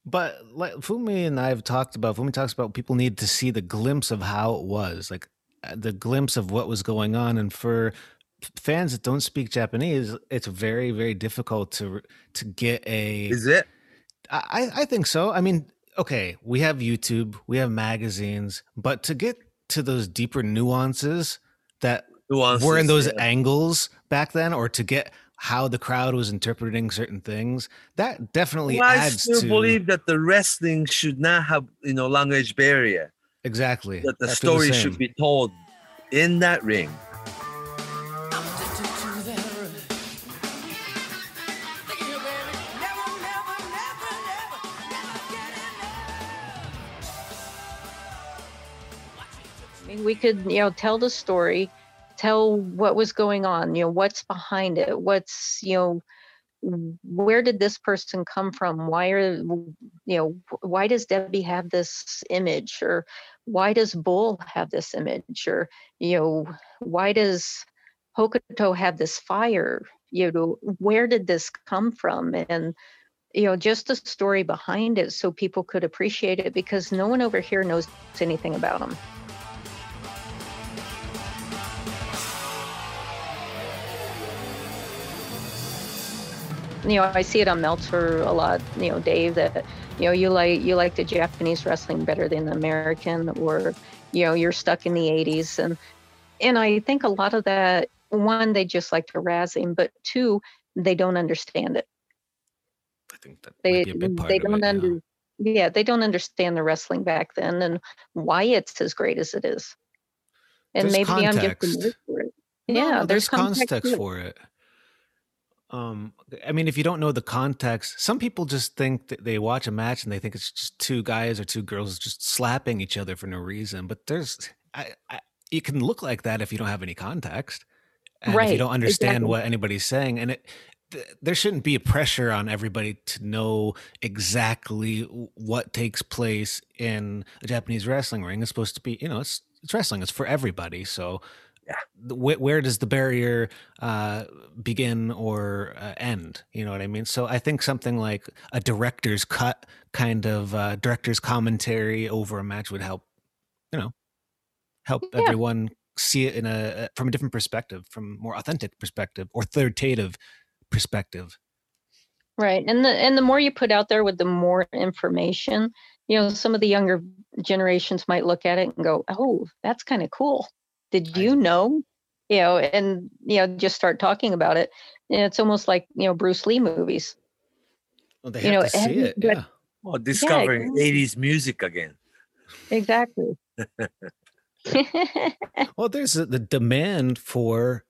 Speaker 4: But like Fumi and I have talked about, Fumi talks about people need to see the glimpse of how it was, like uh, the glimpse of what was going on. And for fans that don't speak Japanese, it's very, very difficult to to get a.
Speaker 2: Is it?
Speaker 4: I, I think so. I mean, okay, we have YouTube, we have magazines, but to get to those deeper nuances that were in those
Speaker 2: yeah.
Speaker 4: angles back then, or to get how the crowd was interpreting certain things, that definitely
Speaker 2: Well, I still
Speaker 4: to
Speaker 2: believe that the wrestling should not have, you know, language barrier.
Speaker 4: exactly
Speaker 2: That the
Speaker 4: I
Speaker 2: story
Speaker 4: same.
Speaker 2: should be told in that ring.
Speaker 3: We could, you know, tell the story, tell what was going on, you know, what's behind it, what's, you know, where did this person come from? Why are, you know, why does Debbie have this image? Or why does Bull have this image? Or, you know, why does Hokuto have this fire? You know, where did this come from? And, you know, just the story behind it so people could appreciate it because no one over here knows anything about them. You know, I see it on Meltzer a lot. You know, Dave, that you know, you like you like the Japanese wrestling better than the American, or you know, you're stuck in the '80s, and and I think a lot of that. One, they just like to razz him, but two, they don't understand it.
Speaker 4: I think that
Speaker 3: They
Speaker 4: might be a big part
Speaker 3: they
Speaker 4: of
Speaker 3: don't
Speaker 4: it,
Speaker 3: under yeah, they don't understand the wrestling back then and why it's as great as it is. And
Speaker 4: There's
Speaker 3: maybe I'm just
Speaker 4: context.
Speaker 3: the nerd for it.
Speaker 4: No,
Speaker 3: yeah,
Speaker 4: no,
Speaker 3: there's,
Speaker 4: context,
Speaker 3: to it.
Speaker 4: for it. Um, I mean, if you don't know the context, some people just think that they watch a match and they think it's just two guys or two girls just slapping each other for no reason. But there's, I, I it can look like that if you don't have any context, and if you don't understand
Speaker 3: exactly.
Speaker 4: what anybody's saying, and it. th- There shouldn't be a pressure on everybody to know exactly what takes place in a Japanese wrestling ring. It's supposed to be, you know, it's it's wrestling. It's for everybody. So where, where does the barrier uh, begin or uh, end? You know what I mean? So I think something like a director's cut, kind of uh, director's commentary over a match would help. You know, help
Speaker 3: Yeah.
Speaker 4: everyone see it in a from a different perspective, from more authentic perspective or authoritative perspective.
Speaker 3: Right. And the and the more you put out there with the more information, you know, some of the younger generations might look at it and go, "Oh, that's kind of cool. Did you know?" You know, and you know, just start talking about it. And it's almost like, you know, Bruce Lee movies.
Speaker 4: Well, they
Speaker 3: You
Speaker 4: have
Speaker 3: know,
Speaker 4: to see
Speaker 3: every-
Speaker 4: it.
Speaker 3: but-
Speaker 4: Yeah.
Speaker 2: Oh, well, discovering 80s music again.
Speaker 3: Exactly.
Speaker 4: Well, there's a, the demand for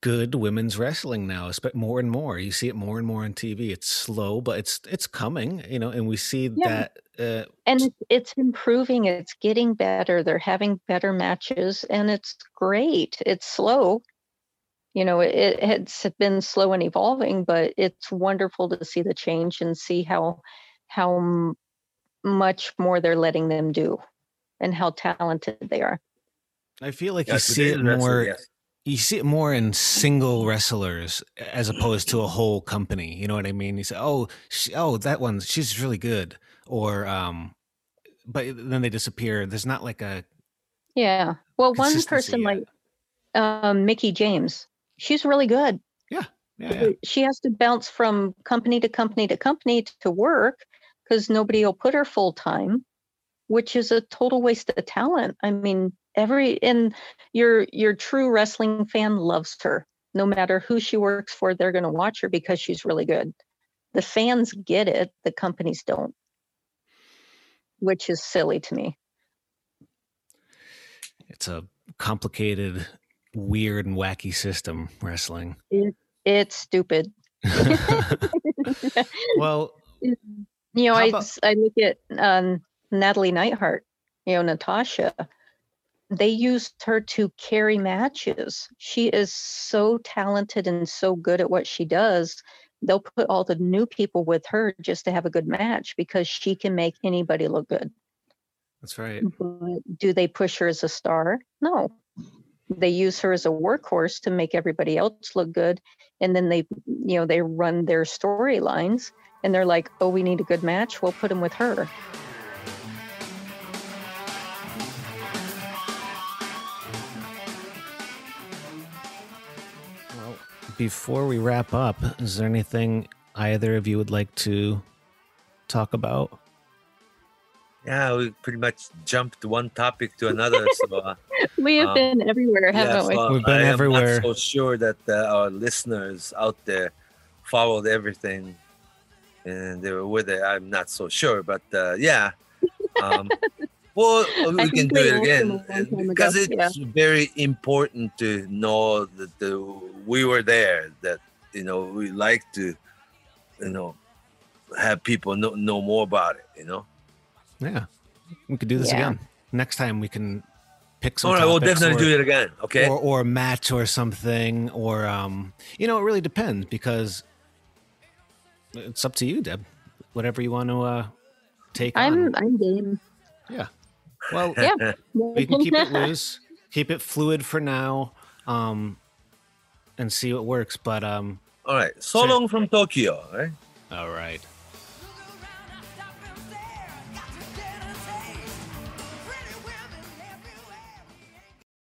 Speaker 4: good women's wrestling now, espe- more and more. You see it more and more on TV. It's slow, but it's it's coming, you know, and we see
Speaker 3: Yeah.
Speaker 4: that uh,
Speaker 3: and it's, it's improving, it's getting better. They're having better matches and it's great. It's slow, you know it, it has been slow and evolving but it's wonderful to see the change and see how how much more they're letting them do and how talented they are
Speaker 4: I feel like
Speaker 2: Yeah,
Speaker 4: you see it more.
Speaker 2: yes.
Speaker 4: You see it more in single wrestlers as opposed to a whole company. You know what I mean? You say, "Oh, she, oh, that one, she's really good," or um, but then they disappear. There's not like a
Speaker 3: yeah. Well one person
Speaker 4: yet.
Speaker 3: like um Mickie James. She's really good.
Speaker 4: Yeah, yeah.
Speaker 3: she has to bounce from company to company to company to work because nobody will put her full time which is a total waste of talent. I mean every and your your true wrestling fan loves her no matter who she works for they're going to watch her because she's really good. The fans get it the companies don't which is silly to me
Speaker 4: It's a complicated, weird, and wacky system wrestling.
Speaker 3: it's stupid
Speaker 4: well,
Speaker 3: you know, I,
Speaker 4: about-
Speaker 3: I look at um, Natalie Neidhart, you know, Natasha. They used her to carry matches. She is so talented and so good at what she does. They'll put all the new people with her just to have a good match because she can make anybody look good.
Speaker 4: that's right.
Speaker 3: But do they push her as a star? No. They use her as a workhorse to make everybody else look good. And then they, you know, they run their storylines and they're like, oh, we need a good match. We'll put them with her.
Speaker 4: Before we wrap up, is there anything either of you would like to talk about?
Speaker 2: Yeah, we pretty much jumped one topic to another. So uh,
Speaker 3: We have
Speaker 2: Um,
Speaker 3: been everywhere, haven't we?
Speaker 2: so
Speaker 4: We've been everywhere.
Speaker 2: I am. Not so sure that uh, our listeners out there followed everything and they were with it. I'm not so sure, but uh, yeah. Um, well, we
Speaker 3: I
Speaker 2: can
Speaker 3: think
Speaker 2: do it again
Speaker 3: them a long time
Speaker 2: because
Speaker 3: ago,
Speaker 2: it's very important to know that the, we were there. That you know we like to, you know, have people know, know more about it. You know.
Speaker 4: Yeah, we could do this
Speaker 3: Yeah.
Speaker 4: again. Next time we can pick some.
Speaker 2: All right, we'll definitely
Speaker 4: or-
Speaker 2: do it again. Okay.
Speaker 4: or or match or something or um you know it really depends because it's up to you deb whatever you want to uh take
Speaker 3: I'm
Speaker 4: on
Speaker 3: I'm game.
Speaker 4: yeah well
Speaker 3: Yeah.
Speaker 4: we can keep it loose keep it fluid for now um and see what works but um
Speaker 2: All right. So
Speaker 4: So-
Speaker 2: long from Tokyo. Right.
Speaker 4: all right